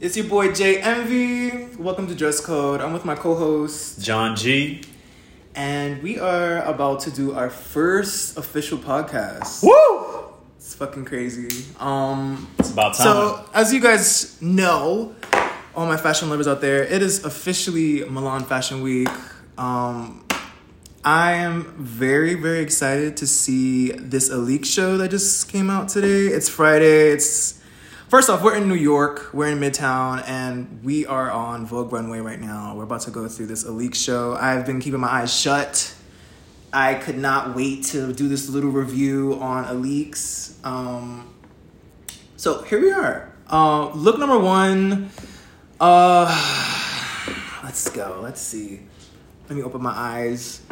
It's your boy Jay Envy. Welcome to Dress Code. I'm with my co-host, John G. and we are about to do our first official podcast. Woo! It's fucking crazy. Um, It's about time. so as you guys know, all my fashion lovers out there, it is officially Milan Fashion Week. Um, I am very, very excited to see this Alyx show that just came out today. It's Friday. It's first off, we're in New York. We're in Midtown, and we are on Vogue Runway right now. We're about to go through this Alyx show. I've been keeping my eyes shut. I could not wait to do this little review on Alyx's. Um, so here we are. Uh, look number one. Uh, let's go. Let's see. Let me open my eyes.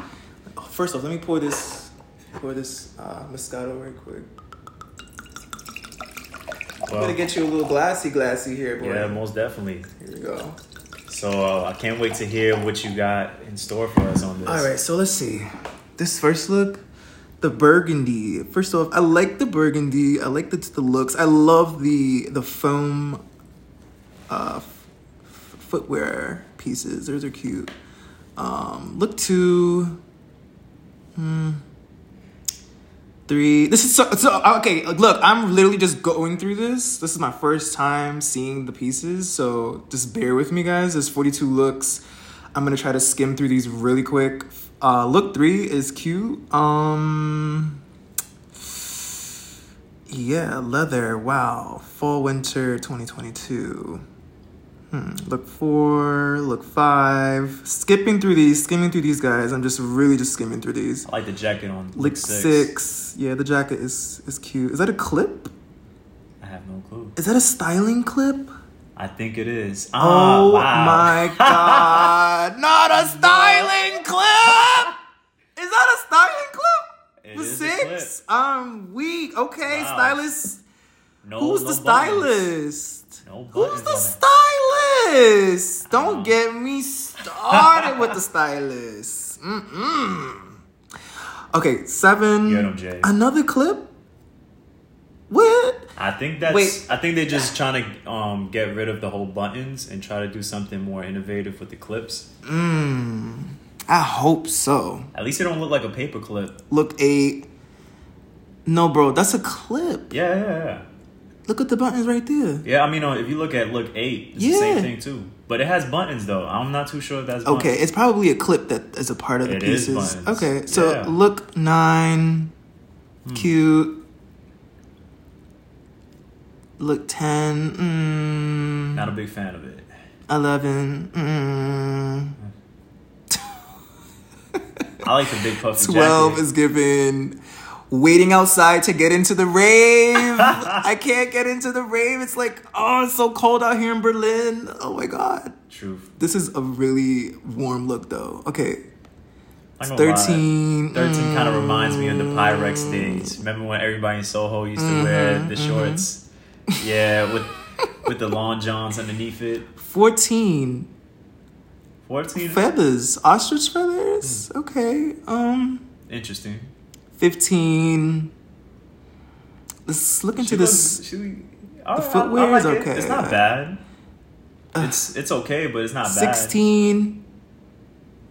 First off, let me pour this pour this uh, Moscato right quick. I'm gonna get you a little glassy, glassy here, boy. yeah, most definitely. Here we go. So uh, I can't wait to hear what you got in store for us on this. All right, so let's see. This first look, the burgundy. First off, I like the burgundy. I like the the looks. I love the the foam uh, f- footwear pieces. Those are cute. Um, look two. Hmm. Three. This is so, so okay. Look, I'm literally just going through this. This is my first time seeing the pieces, so just bear with me, guys. There's 42 looks. I'm gonna try to skim through these really quick. Uh, look three is cute. Um, yeah, leather. Wow, fall winter 2022. Hmm. Look four, look five. Skipping through these, skimming through these guys. I'm just really just skimming through these. I like the jacket on Look look six. Yeah, the jacket is is cute. Is that a clip? I have no clue. Is that a styling clip? I think it is. Oh Ah, wow. my god! Not a styling clip. Is that a styling clip? It the a six. I'm weak. Okay, Wow. stylist. No, Who's no the buttons. stylist? No Who's the stylist? Don't Oh. get me started with the stylist. Mm-mm. Okay, seven. Jay. Another clip. What? I think that's. Wait. I think they're just trying to um, get rid of the whole buttons and try to do something more innovative with the clips. Mm, I hope so. At least it don't look like a paper clip. Look eight. No, bro, that's a clip. Yeah, yeah, yeah. Look at the buttons right there. Yeah, I mean, uh, if you look at look eight, it's Yeah. the same thing too. But it has buttons though. I'm not too sure if that's buttons. Okay, it's probably a clip that is a part of the It is pieces. buttons. Okay, so Yeah. look nine, Hmm. cute. Look ten, mm, Not a big fan of it. eleven, mm, I like the big puffy twelve jacket. is given. Waiting outside to get into the rave. I can't get into the rave. It's like, oh, it's so cold out here in Berlin. Oh my god. Truth. This is a really warm look though. Okay. Not gonna lie. 13. 13 kind of reminds me of the Mm. Pyrex days. Remember when everybody in Soho used to wear Mm-hmm, the shorts? Yeah, with with the long johns underneath it. 14. 14? Feathers. Ostrich feathers? Okay. Um Interesting. 15. Let's look into She this. she- I- The I- I footwear like is it. okay. It's not bad. It's it's okay, but it's not bad. 16.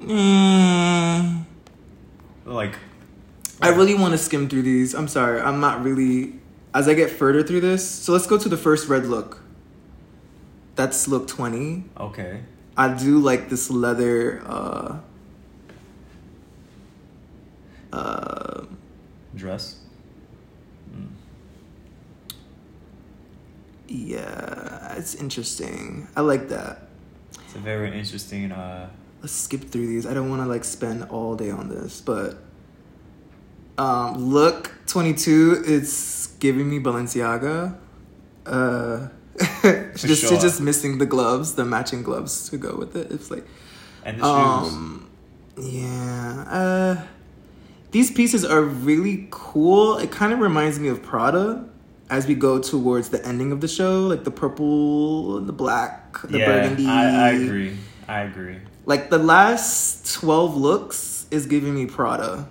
Mm, Like I really want to skim through these. I'm sorry. I'm not really. As I get further through this, so let's go to the first red look. That's look 20. okay. I do like this leather uh uh Dress. yeah, it's interesting. I like that. It's a very interesting uh Let's skip through these. I don't want to like spend all day on this, but um look 22 it's giving me Balenciaga. Uh just sure. just missing the gloves, the matching gloves to go with it. It's like and the shoes. Um, yeah. Uh, these pieces are really cool. It kind of reminds me of Prada as we go towards the ending of the show, like the purple, the black, the yeah, burgundy. I, I agree. I agree. Like the last twelve looks is giving me Prada.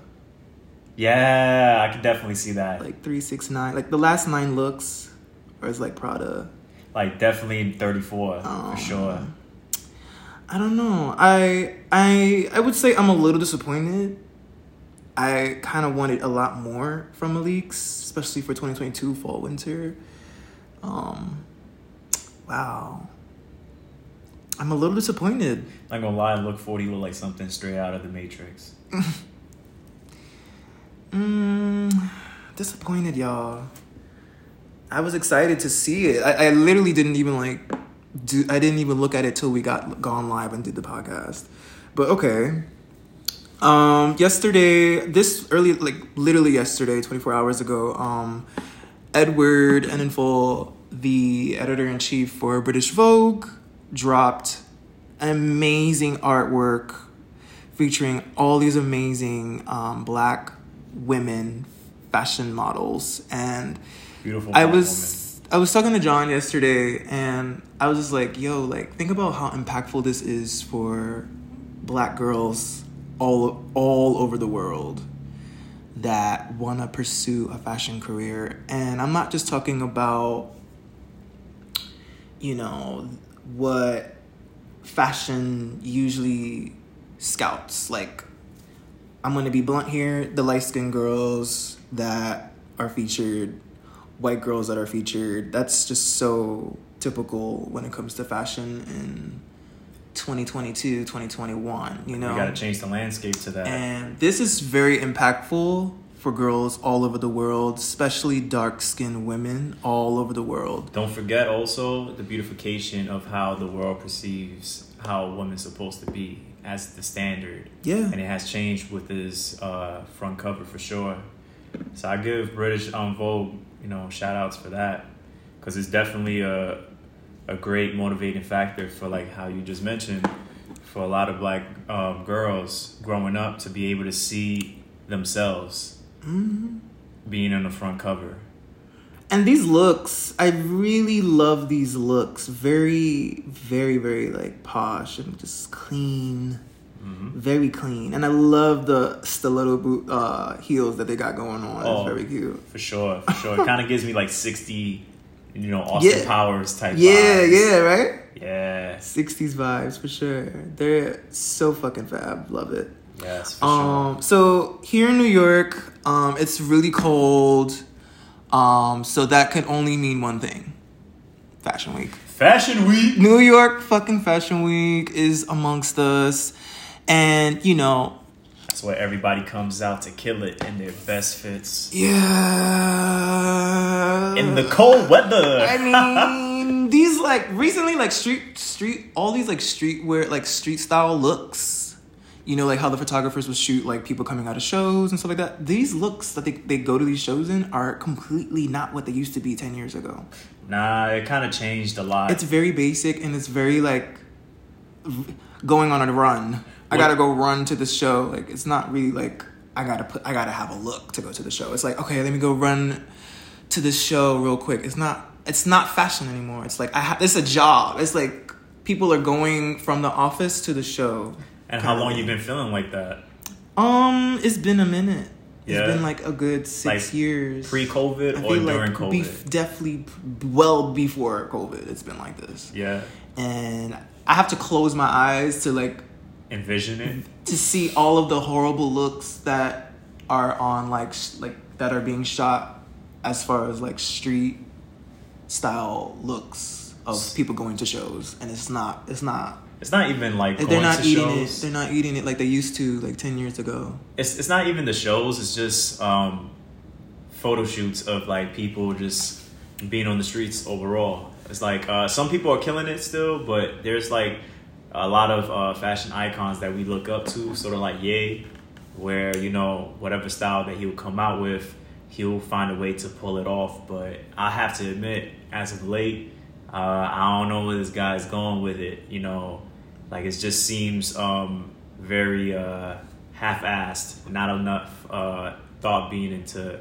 Yeah, I can definitely see that. Like three, six, nine. Like the last nine looks, or it's like Prada. like definitely 34 Oh. for sure. I don't know. I I I would say I'm a little disappointed. I kind of wanted a lot more from Malik's, especially for 2022 fall winter. Um, wow. I'm a little disappointed. Not gonna lie, look 40 look like something straight out of the Matrix. Mm, disappointed, y'all. I was excited to see it. I, I literally didn't even like do. I didn't even look at it till we got gone live and did the podcast. But okay. Um, yesterday, this early, like literally yesterday, twenty four hours ago, um, Edward Enninful, the editor in chief for British Vogue, dropped amazing artwork featuring all these amazing um, black women fashion models and Beautiful. i was i was talking to john yesterday and i was just like yo like think about how impactful this is for black girls all all over the world that want to pursue a fashion career. And i'm not just talking about you know what fashion usually scouts. Like i'm going to be blunt here. The light skinned girls that are featured white girls that are featured that's just so typical when it comes to fashion. In 2022 2021 you know We gotta change the landscape to that. and this is very impactful for girls all over the world, especially dark skinned women all over the world. Don't forget also the beautification of how the world perceives how a woman's supposed to be as the standard. Yeah. And it has changed with this uh, front cover for sure. So I give British um, Vogue, you know, shout outs for that. Because it's definitely a, a great motivating factor for like how you just mentioned for a lot of black um, girls growing up to be able to see themselves being on the front cover. And these looks, I really love these looks. Very, very, very like posh and just clean. Very clean. And I love the stiletto boot uh, heels that they got going on. Oh. It's very cute. For sure, for sure. it kind of gives me like 60, you know, Austin Yeah. Powers type Yeah, vibes. yeah, right? Yeah. 60s vibes for sure. They're so fucking fab. Love it. Yes, for Um, so here in New York, um, it's really cold. Um, so that could only mean one thing. Fashion Week. Fashion Week. New York fucking Fashion Week is amongst us. And, you know, where everybody comes out to kill it in their best fits. yeah. In the cold weather. I mean, these like recently, like street, street, all these like streetwear, like street style looks. You know, like how the photographers would shoot like people coming out of shows and stuff like that. These looks that they, they go to these shows in are completely not what they used to be 10 years ago. nah, it kind of changed a lot. It's very basic and it's very like going on a run. I gotta go run to the show. Like it's not really like I gotta put I gotta have a look to go to the show. It's like okay, let me go run to this show real quick. It's not it's not fashion anymore. It's like I ha- it's a job. It's like people are going from the office to the show. and how long you been feeling like that? Um, it's been a minute. Yeah. It's been like a good six Like, years. Pre-COVID I or during like COVID? bef- definitely well before COVID. It's been like this. yeah. and I have to close my eyes to like Envision it. to see all of the horrible looks that are on like sh- like that are being shot as far as like street style looks of people going to shows and it's not it's not It's not even like they're not eating shows. it they're not eating it like they used to like 10 years ago it's it's not even the shows. It's just um, photo shoots of like people just being on the streets overall. It's like uh, some people are killing it still, but there's like a lot of uh, fashion icons that we look up to, sort of like Ye, where you know whatever style that he'll come out with, he'll find a way to pull it off. But I have to admit, as of late, uh, I don't know where this guy's going with it. You know, like it just seems um, very uh, half-assed. Not enough uh, thought being into.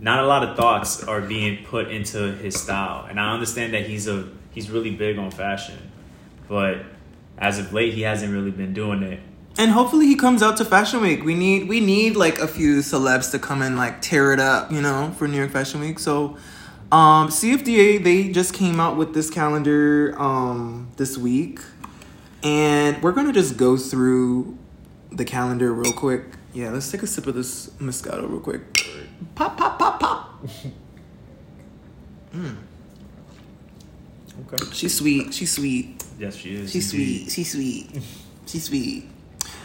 Not a lot of thoughts are being put into his style, and I understand that he's a he's really big on fashion, but as of late, he hasn't really been doing it. and hopefully he comes out to fashion week we need we need like a few celebs to come and like tear it up you know for new york fashion week so Um, CFDA they just came out with this calendar um this week, and we're gonna just go through the calendar real quick. Yeah, let's take a sip of this Moscato real quick. Pop, pop, pop, pop. Okay. She's sweet. She's sweet. Yes, she is. She's indeed. sweet. She's sweet. She's sweet.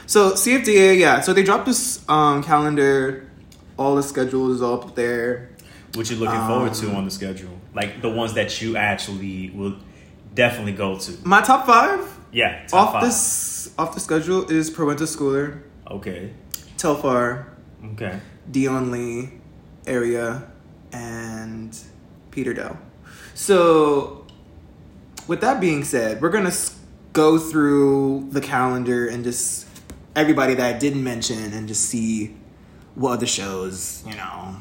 So CFDA, yeah. So they dropped this um calendar. All the schedule is up there. What you looking forward to Um, on the schedule? Like the ones that you actually will definitely go to. My top five Yeah. Top off five. this off the schedule is Proenza Schouler, Okay. Telfar, Okay. Dion Lee, Area, and Peter Do. So, with that being said, we're gonna go through the calendar and just everybody that I didn't mention and just see what other shows you know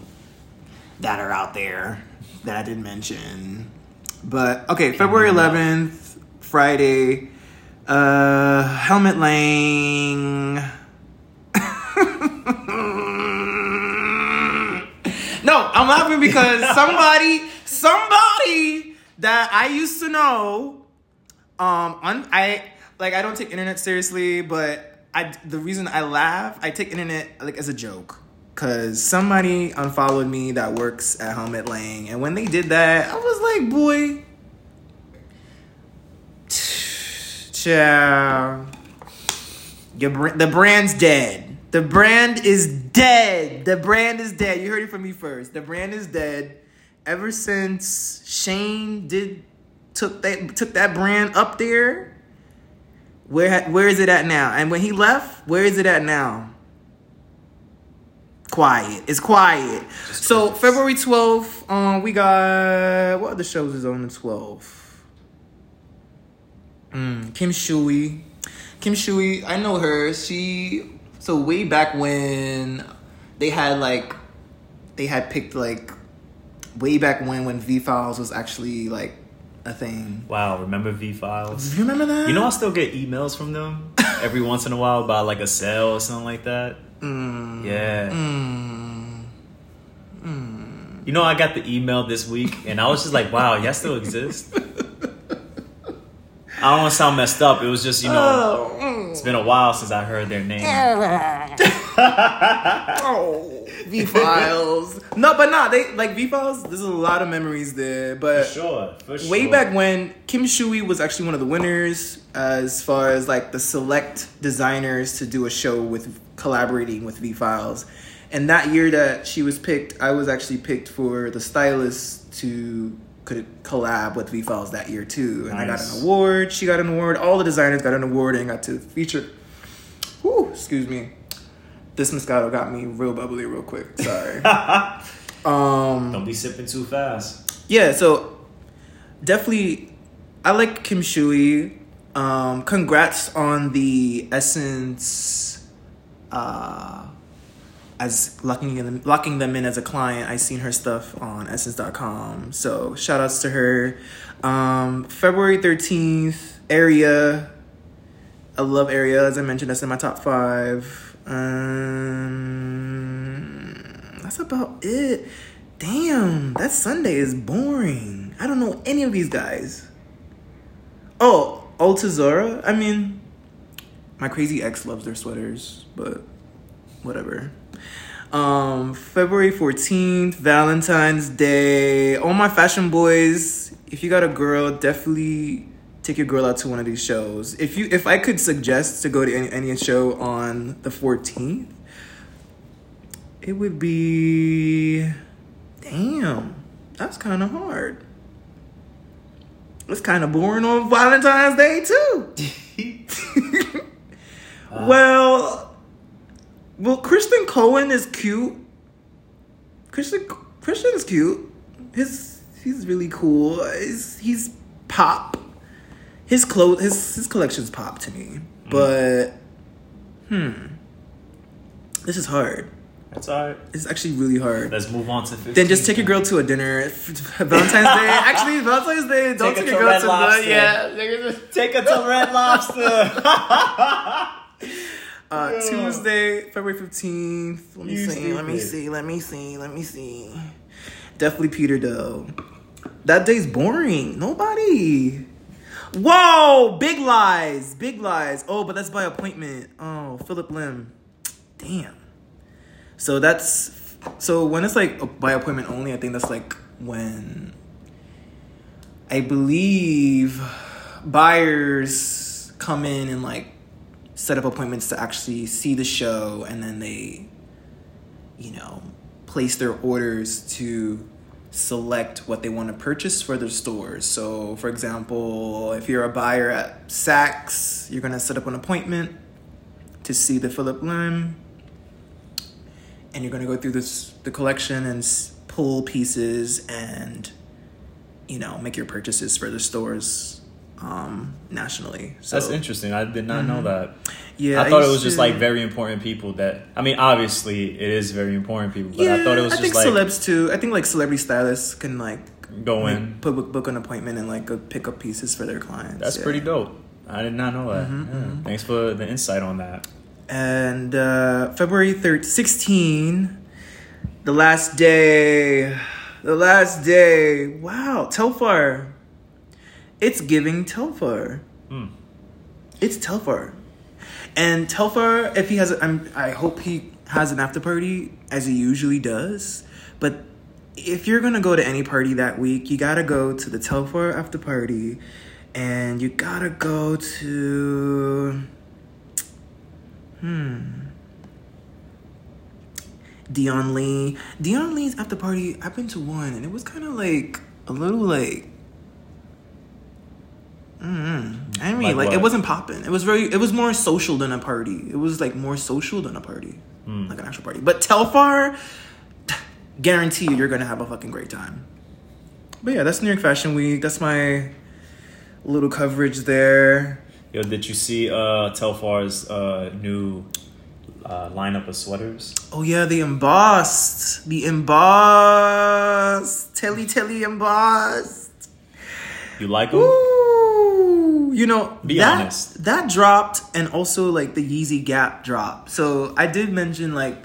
that are out there that I didn't mention. But okay, February 11th, Friday, uh, Helmut Lang. No, I'm laughing because somebody, somebody that I used to know, um, I like I don't take internet seriously, but I the reason I laugh, I take internet like as a joke. Cause somebody unfollowed me that works at Helmut Lang, and when they did that, I was like, boy, ciao. Your br- the brand's dead. The brand is dead. The brand is dead. You heard it from me first. The brand is dead. Ever since Shane did took that took that brand up there, where where is it at now? And when he left, where is it at now? Quiet. It's quiet. So crickets. February twelfth, um, we got what other shows is on the twelfth? Mm, Kim Shui. Kim Shui, I know her. She so way back when they had like they had picked like way back when when V Files was actually like a thing. Wow. Remember V Files? Do you remember that? You know, I still get emails from them every once in a while about like a sale or something like that. Mm, Yeah. mm, mm. You know, I got the email this week, and I was just like, "Wow, y'all still exist." I don't want to sound messed up. It was just, you know, Oh, mm. it's been a while since I heard their name. oh, V Files. no, but nah, they like V Files. There's a lot of memories there, but For sure, for sure. way back when Kim Shui was actually one of the winners as far as like the select designers to do a show with collaborating with V Files. And that year that she was picked, I was actually picked for the stylist to could collab with V Files that year too. And I got an award. She got an award. All the designers got an award and got to feature. Whew, excuse me. This Moscato got me real bubbly real quick. Sorry. um Don't be sipping too fast. yeah, so definitely, I like Kim Shui. Um, congrats on the Essence, uh, as locking them, locking them in as a client. I seen her stuff on Essence.com, so shout outs to her. Um, February thirteenth, Area. I love Area, as I mentioned. That's in my top five. Um, that's about it. Damn, that Sunday is boring. I don't know any of these guys. Oh, Altuzarra. I mean, my crazy ex loves their sweaters, but whatever. Um, February 14th, Valentine's Day. All my fashion boys, if you got a girl, definitely take your girl out to one of these shows. If you if I could suggest to go to any, any show on the 14th, it would be damn. That's kind of hard. It's kind of boring on Valentine's Day too. Uh. well, well, Christian Cowan is cute. Christian Christian is cute. His he's really cool. He's he's pop. His clothes his his collection's pop to me. But hmm. This is hard. All right. It's actually really hard. Let's move on to 15. Then just take your girl to a dinner. Valentine's Day. Actually, Valentine's Day. Don't Take take, your girl to the yeah. Take her to Red Lobster. Uh, Tuesday, February fifteenth. Let me You see. Let me see. Let me see. Let me see. Definitely Peter Do. that day's boring. Nobody. Whoa, big lies, big lies. Oh, but that's by appointment. Oh, Phillip Lim. Damn. So that's so when it's like by appointment only. I think that's like when I believe buyers come in and like set up appointments to actually see the show, and then they, you know, place their orders to select what they want to purchase for their stores. So, for example, if you're a buyer at Saks, you're gonna set up an appointment to see the Phillip Lim, and you're gonna go through this the collection and pull pieces and you know make your purchases for the stores um, nationally. So That's interesting. I did not know that. Yeah, I thought it was used just like very important people that. I mean, obviously it is very important people, but I thought it was I just think like celebs too. I think like celebrity stylists can like go like, in. put book, book an appointment and like go pick up pieces for their clients. That's yeah. pretty dope. I did not know that. Mhm, Yeah. mhm. Thanks for the insight on that. And uh, February third, sixteen, the last day, the last day. Wow, Telfar. It's giving Telfar. Hmm. It's Telfar. And Telfar, if he has, I'm, I hope he has an after party as he usually does. But if you're gonna go to any party that week, you gotta go to the Telfar after party, and you gotta go to. Hmm. Dion Lee. Dion Lee's after party, I've been to one, and it was kind of like a little like. Mm, I mean, Like like, it wasn't popping. It was very. It was more social than a party. It was like more social than a party, Hmm. like an actual party. But Telfar, guarantee you, you're gonna have a fucking great time. But yeah, that's New York Fashion Week. That's my little coverage there. Yo, did you see uh Telfar's uh new uh, lineup of sweaters? Oh yeah, the embossed, the embossed, telly telly embossed. You like them? Woo! You know, Be that, honest. That dropped, and also like the Yeezy Gap drop. So I did mention like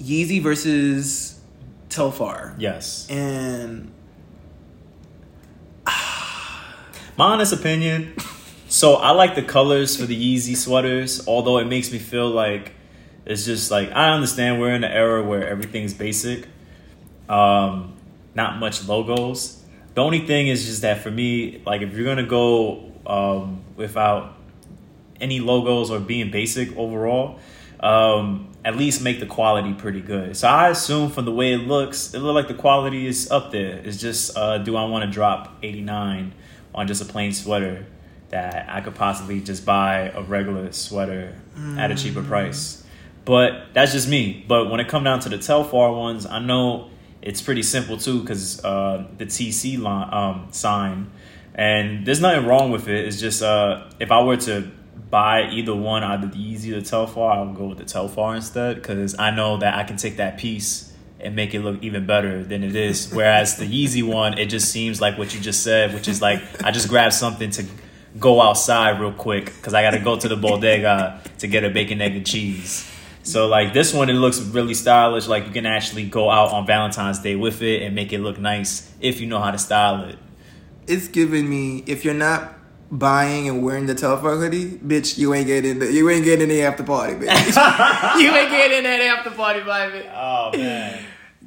Yeezy versus Telfar, Yes. and My honest opinion. So I like the colors for the Yeezy sweaters, although it makes me feel like it's just like I understand we're in an era where everything's basic, um, not much logos. The only thing is just that for me, like if you're gonna go um, without any logos or being basic overall, um, at least make the quality pretty good. So I assume from the way it looks, it look like the quality is up there. It's just, uh, do I want to drop 89 on just a plain sweater that I could possibly just buy a regular sweater at a cheaper price? But that's just me. But when it come down to the Telfar ones, I know it's pretty simple too because uh, the TC line, um, sign, and there's nothing wrong with it. It's just uh, if I were to buy either one, either the Yeezy or the Telfar, I would go with the Telfar instead because I know that I can take that piece and make it look even better than it is. Whereas the Yeezy one, it just seems like what you just said, which is like I just grabbed something to go outside real quick because I got to go to the bodega to get a bacon, egg, and cheese. So like this one, it looks really stylish. Like you can actually go out on Valentine's Day with it and make it look nice if you know how to style it. It's giving me if you're not buying and wearing the Telfar hoodie, bitch, you ain't getting the, you ain't getting the after party, bitch. you ain't getting that after party, baby. Oh man.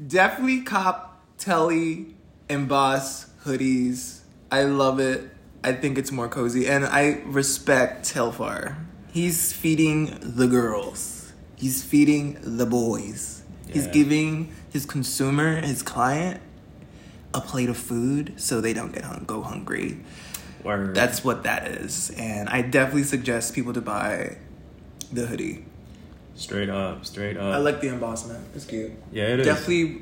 Definitely cop Telly and Boss hoodies. I love it. I think it's more cozy, and I respect Telfar. He's feeding the girls. He's feeding the boys. He's giving his consumer, his client, a plate of food so they don't get hung- go hungry. Word. That's what that is, and I definitely suggest people to buy the hoodie. straight up, straight up. I like the embossment. It's cute. yeah, it is. Definitely,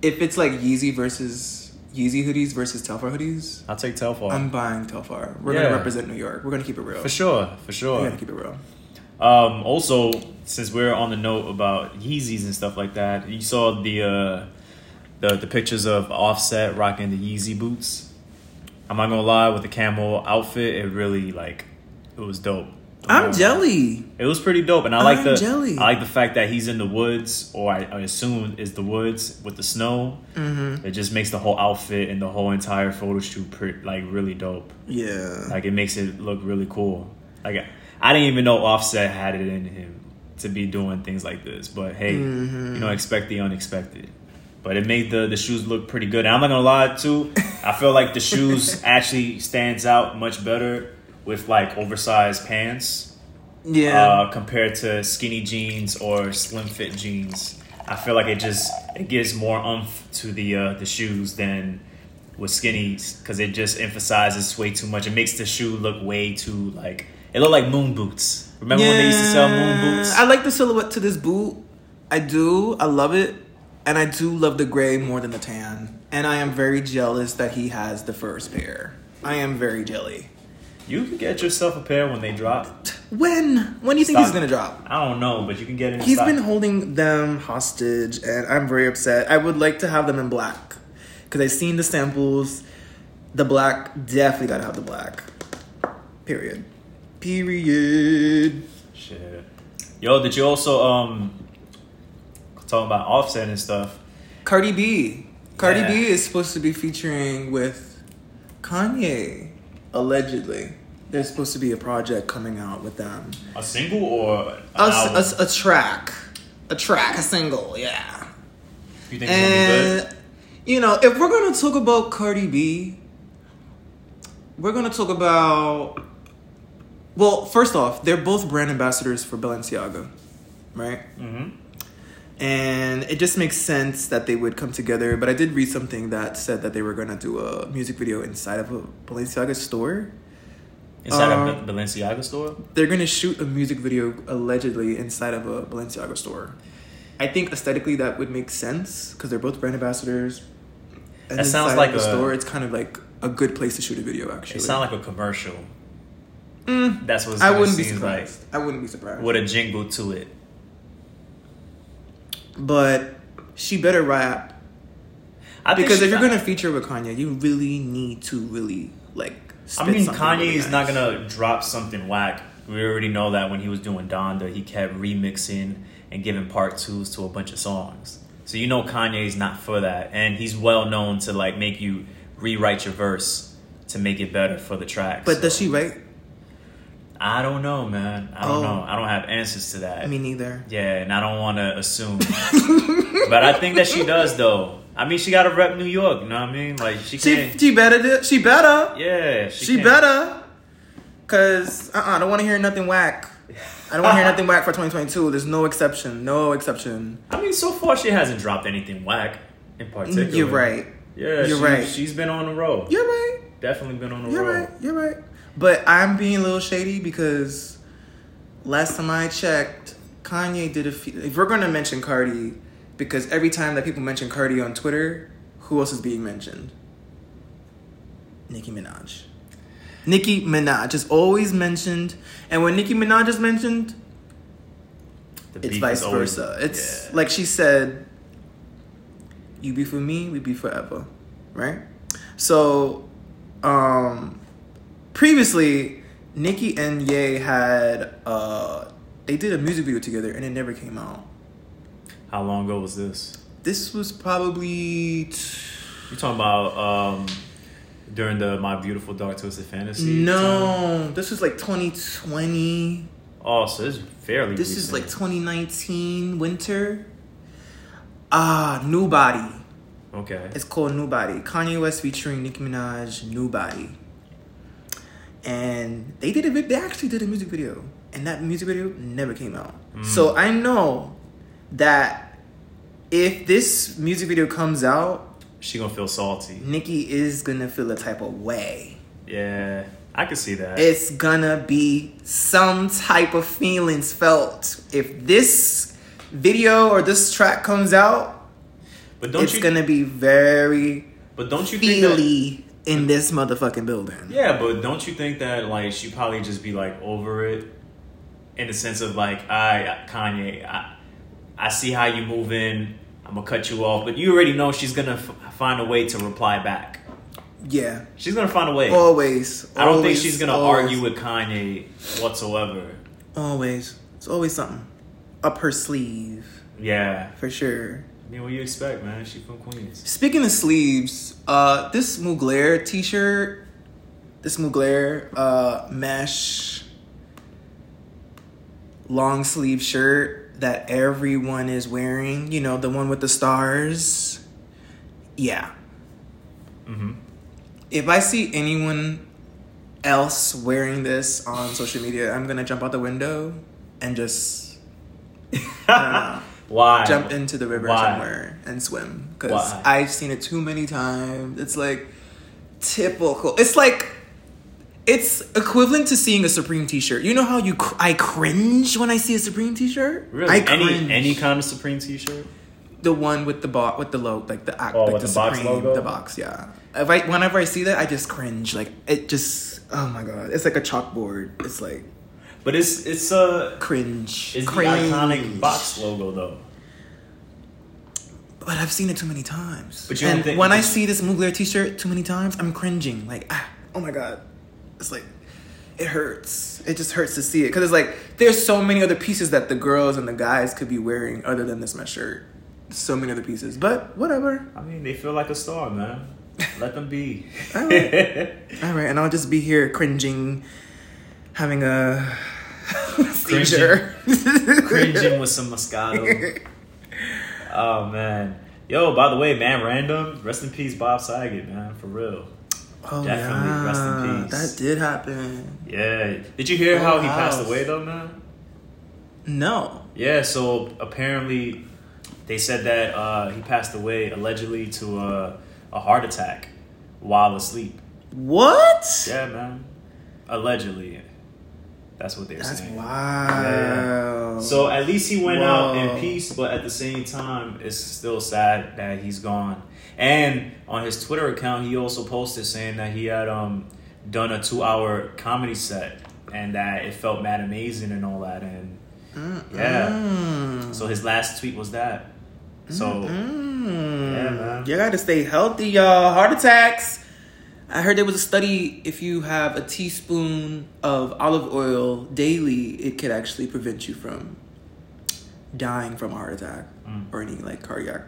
if it's like Yeezy versus Yeezy hoodies versus Telfar hoodies, I'll take Telfar I'm buying Telfar. We're Yeah. gonna represent New York. We're gonna keep it real. for sure, for sure. We're gonna keep it real. Um, also, since we're on the note about Yeezys and stuff like that, you saw the uh, the the pictures of Offset rocking the Yeezy boots. I'm not gonna lie, with the camel outfit, it really like it was dope. I'm jelly. It was pretty dope, and I like I'm the jelly. I like the fact that he's in the woods, or I, I assume is the woods with the snow. Mm-hmm. It just makes the whole outfit and the whole entire photo shoot pretty, like really dope. Yeah. Like it makes it look really cool. Like I, I didn't even know Offset had it in him to be doing things like this. But hey, Mm-hmm. you know, expect the unexpected. But it made the the shoes look pretty good. And I'm not gonna lie too. I feel like the shoes actually stands out much better with like oversized pants yeah. uh, compared to skinny jeans or slim fit jeans. I feel like it just it gives more umph to the uh, the shoes than with skinnies because it just emphasizes way too much. It makes the shoe look way too like it looked like moon boots. Remember when they used to sell moon boots? I like the silhouette to this boot. I do. I love it. And I do love the gray more than the tan. And I am very jealous that he has the first pair. I am very jelly. You can get yourself a pair when they drop. When? When do you think Stop. he's gonna drop? I don't know, but you can get it. In He's been holding them hostage, and I'm very upset. I would like to have them in black because I've seen the samples. The black definitely gotta have the black. Period. Period. Shit. Yo, did you also um talking about Offset and stuff? Cardi B. Cardi Yeah. B is supposed to be featuring with Kanye, allegedly. There's supposed to be a project coming out with them. A single or A, a, a track. A track, a single, yeah. you think it's gonna be good? You know, if we're to talk about Cardi B, we're to talk about. Well, first off, they're both brand ambassadors for Balenciaga, right? Mm-hmm. And it just makes sense that they would come together. But I did read something that said that they were gonna do a music video inside of a Balenciaga store. Inside Um, of the Balenciaga store? They're gonna shoot a music video allegedly inside of a Balenciaga store. I think aesthetically that would make sense because they're both brand ambassadors. And That sounds like a- store. It's kind of like a good place to shoot a video. Actually, It sounds like a commercial. Mm, That's what it's I wouldn't be seem like. surprised. I wouldn't be surprised. With a jingle to it. But she better rap I because if you're gonna feature with Kanye, you really need to really like. I mean, something Kanye is not gonna drop something whack. We already know that when he was doing Donda, he kept remixing and giving part twos to a bunch of songs. So you know Kanye's not for that, and he's well known to like make you rewrite your verse to make it better for the track. But So, does she write? I don't know, man. I don't Oh. know. I don't have answers to that. Me neither. Yeah, and I don't want to assume. but I think that she does, though. I mean, she got to rep New York. You know what I mean? Like she She can. she better do, she better yeah, she, can. better. Cause uh uh I don't want to hear nothing whack. I don't want to hear nothing whack for 2022. There's no exception. No exception. I mean, so far she hasn't dropped anything whack in particular. You're right. Yeah, You're she- right. She's been on the road. You're right. Definitely been on the You're road. right. You're right. But I'm being a little shady because last time I checked, Kanye did a. Few, if we're gonna mention Cardi, because every time that people mention Cardi on Twitter, who else is being mentioned? Nicki Minaj. Nicki Minaj is always mentioned, and when Nicki Minaj is mentioned, The it's vice always- versa. It's yeah. like she said, "You be for me, we be forever," right? So, um, previously, Nicki and Ye had uh, they did a music video together, and it never came out. How long ago was this? This was probably t- You talking about um, during the My Beautiful Dark Twisted Fantasy? time? no, this was like 2020. Oh, so this is fairly. This is like 2019 winter. Ah, New Body. okay. It's called New Body. Kanye West featuring Nicki Minaj, New Body. And they did a they actually did a music video. And that music video never came out. Mm. So I know that if this music video comes out, She gonna feel salty. Nicki is gonna feel a type of way. Yeah, I can see that. It's gonna be some type of feelings felt. If this video or this track comes out, but don't it's you? gonna be very but don't you think that? In this motherfucking building. Yeah, but don't you think that like she probably just be like over it, in the sense of like, I Kanye, I, I see how you move in. I'm gonna cut you off, but you already know she's gonna f- find a way to reply back. Yeah, She's gonna find a way. always. I don't think she's gonna always, argue with Kanye whatsoever. Always, it's always something up her sleeve Yeah. for sure. I mean, what do you expect, man? She from Queens. Speaking of sleeves, uh, this Mugler t-shirt, this Mugler uh, mesh long sleeve shirt that everyone is wearing, you know, the one with the stars. Yeah. Mm-hmm. If I see anyone else wearing this on social media, I'm gonna jump out the window and just uh, Why? jump into the river Why? somewhere and swim because I've seen it too many times. It's like typical. It's like it's equivalent to seeing a Supreme T-shirt. You know how you cr- I cringe when I see a Supreme T-shirt. Really? I cringe. any any kind of Supreme T-shirt? the one with the box with the logo, like the act, Oh, like the, the box logo? the box. Yeah. If I whenever I see that, I just cringe. Like it just oh my god, it's like a chalkboard. It's like But it's it's uh cringe. it's cringe. the iconic box logo though. But I've seen it too many times. But you and think- when I see this Mugler T-shirt too many times, I'm cringing. Like, ah, oh my god, it's like it hurts. It just hurts to see it because it's like there's so many other pieces that the girls and the guys could be wearing other than this mesh shirt. So many other pieces, but whatever. I mean, they feel like a star, man. Let them be. All right. All right, and I'll just be here cringing, having a seizure. Cringing with some Moscato. Oh man. Yo, by the way, man, random. Rest in peace, Bob Saget, man, for real. Oh Definitely, yeah, rest in peace. that did happen. Yeah. Did you hear how Full he passed away though, man? No. Yeah. So apparently, they said that uh, he passed away allegedly to a, a heart attack while asleep. What? Yeah, man. Allegedly. That's what they're That's saying. wow. So at least he went out in peace, but at the same time, it's still sad that he's gone. And on his Twitter account, he also posted saying that he had um done a two hour comedy set and that it felt mad amazing and all that. And yeah, Mm. so his last tweet was that. So Mm. Yeah, man. You gotta stay healthy, y'all. Heart attacks. I heard there was a study if you have a teaspoon of olive oil daily, it could actually prevent you from dying from a heart attack Mm. or any like cardiac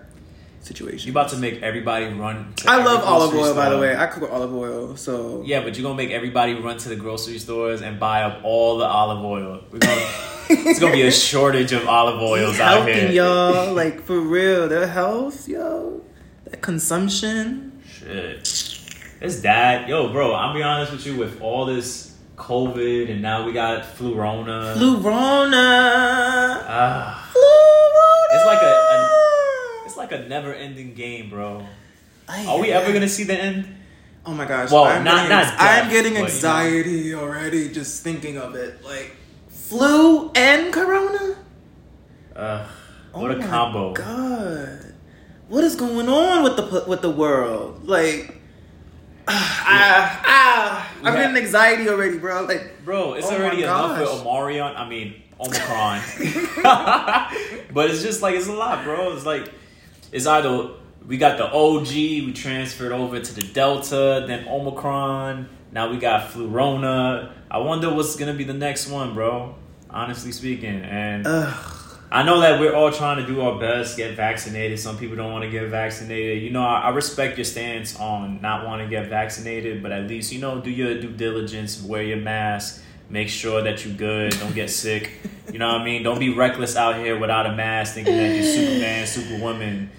situation. you about to make everybody run. I love olive oil, by the way. I cook with olive oil, so Yeah, but you're gonna make everybody run to the grocery stores and buy up all the olive oil. We're gonna, it's gonna be a shortage of olive oils out here. y'all. Like for real, their health, yo. That consumption. Shit. It's that. Yo, bro, I'll be honest with you, with all this COVID and now we got Flurona. Flurona. Ah, Flurona. It's like a- it's like a never ending game, bro. I Are we ever gonna see the end? Oh my gosh! Well, I'm not- getting, not I'm death, getting but, you know. anxiety already just thinking of it. Like flu and corona. Uh, Oh what a my combo. God, what is going on with the with the world? Like, ah, ah, I'm Yeah. getting anxiety already, bro. Like, Bro, it's Oh my already enough with gosh. Omarion. I mean, Omicron. but it's just like, it's a lot, bro. It's like, it's either we got the OG, we transferred over to the Delta, then Omicron. Now we got Flurona. I wonder what's going to be the next one, bro. Honestly speaking. And ugh. I know that we're all trying to do our best, get vaccinated. Some people don't want to get vaccinated. You know, I, I respect your stance on not wanting to get vaccinated, but at least, you know, do your due diligence, wear your mask, make sure that you're good, don't get sick. You know what I mean? Don't be reckless out here without a mask thinking that you're Superman, Superwoman,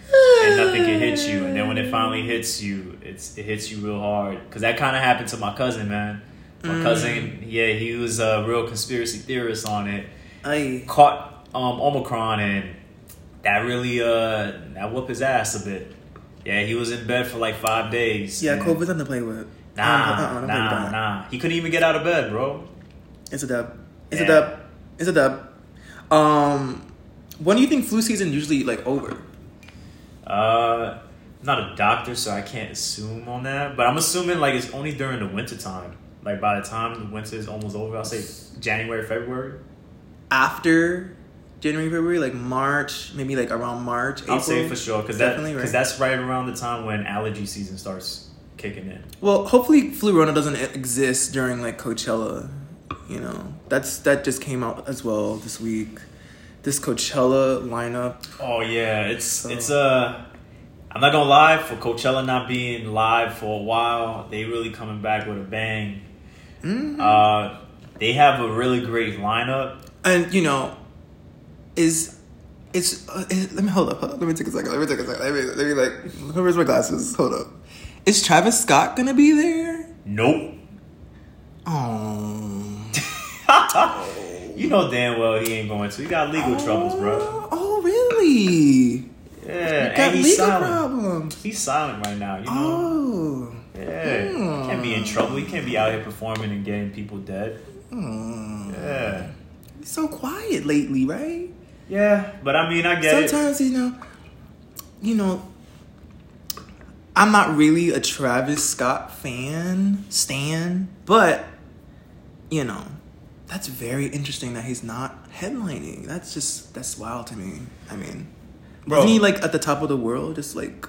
and nothing can hit you. And then when it finally hits you, it's it hits you real hard. Because that kind of happened to my cousin, man. My mm. cousin, yeah, he was a real conspiracy theorist on it I caught um, Omicron and that really uh that whooped his ass a bit. Yeah, he was in bed for like five days. yeah, COVID's nothing to play with. Nah, don't with nah, nah. He couldn't even get out of bed, bro. It's a dub. It's Yeah. a dub. It's a dub. Um, when do you think flu season usually like over? Uh, I'm not a doctor, so I can't assume on that. But I'm assuming like it's only during the winter time. Like by the time the winter is almost over, I'll say January, February. After January, February, like March, maybe like around March. April, I'll say for sure because that right? that's right around the time when allergy season starts kicking in. Well, hopefully Flurona doesn't exist during like Coachella. You know, that's that just came out as well this week. This Coachella lineup. Oh yeah, it's So- it's uh I'm not gonna lie, for Coachella not being live for a while, they really coming back with a bang. Mhm. Uh, they have a really great lineup. And you know, is it's uh, eh, let me hold up, hold up. Let me take a second. Let me take a second. Let me let me like where's my glasses? Hold up. Is Travis Scott gonna be there? Nope. Oh. you know damn well he ain't going to. He got legal troubles, bro. Oh, oh, really? Yeah, Got and he's legal silent. problems. He's silent right now. You know. Oh. Yeah, he can't be in trouble. He can't be out here performing and getting people dead. Hmm. Yeah, He's so quiet lately, right? Yeah. But I mean, I get it. Sometimes you know, you know, I'm not really a Travis Scott fan, stan, but you know, that's very interesting that he's not headlining. That's just that's wild to me. I mean, Bro. wasn't he like at the top of the world? Just like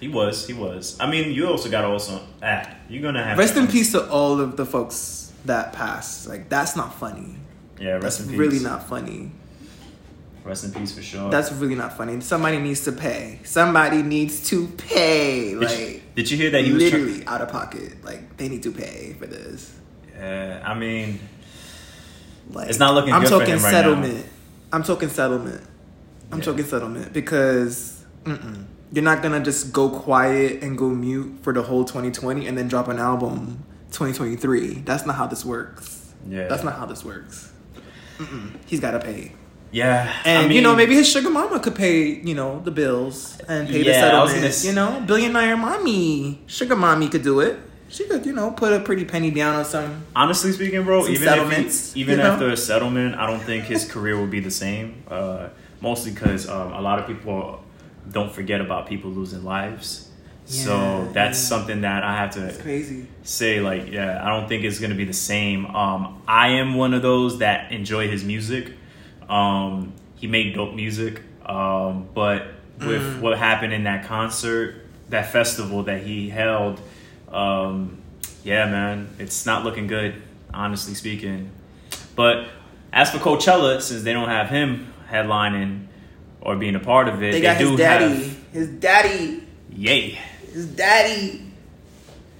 He was. He was. I mean, you also got also. Ah, you're gonna have. rest in peace to all of the folks that passed. Like that's not funny. Yeah, rest That's in peace. really not funny. Rest in peace for sure. That's really not funny. Somebody needs to pay. Somebody needs to pay. Did, Like you, did you hear that he literally out of pocket. Like they need to pay for this. Yeah, I mean, Like It's not looking I'm good for talking him right settlement. I'm talking settlement. I'm Yeah. talking settlement because mm-mm. you're not gonna just go quiet and go mute for the whole 2020 and then drop an album 2023. That's not how this works. yeah. That's not how this works. Mm-mm. He's gotta pay. Yeah, And I mean, you know, maybe his sugar mama could pay, you know, the bills and pay the Yeah, was settlement. gonna You know, billionaire mommy, sugar mommy could do it. She could, you know, put a pretty penny down on some. honestly speaking, bro, even settlements, if he, even you know? after a settlement, I don't think his career will be the same. Uh, mostly because um, a lot of people don't forget about people losing lives. so that's yeah. something that I have to say like yeah i don't think it's gonna be the same um i am one of those that enjoy his music um he made dope music um but with Mm. what happened in that concert that festival that he held um yeah man it's not looking good honestly speaking but as for coachella since they don't have him headlining or being a part of it They got his daddy. have His daddy. Ye His daddy.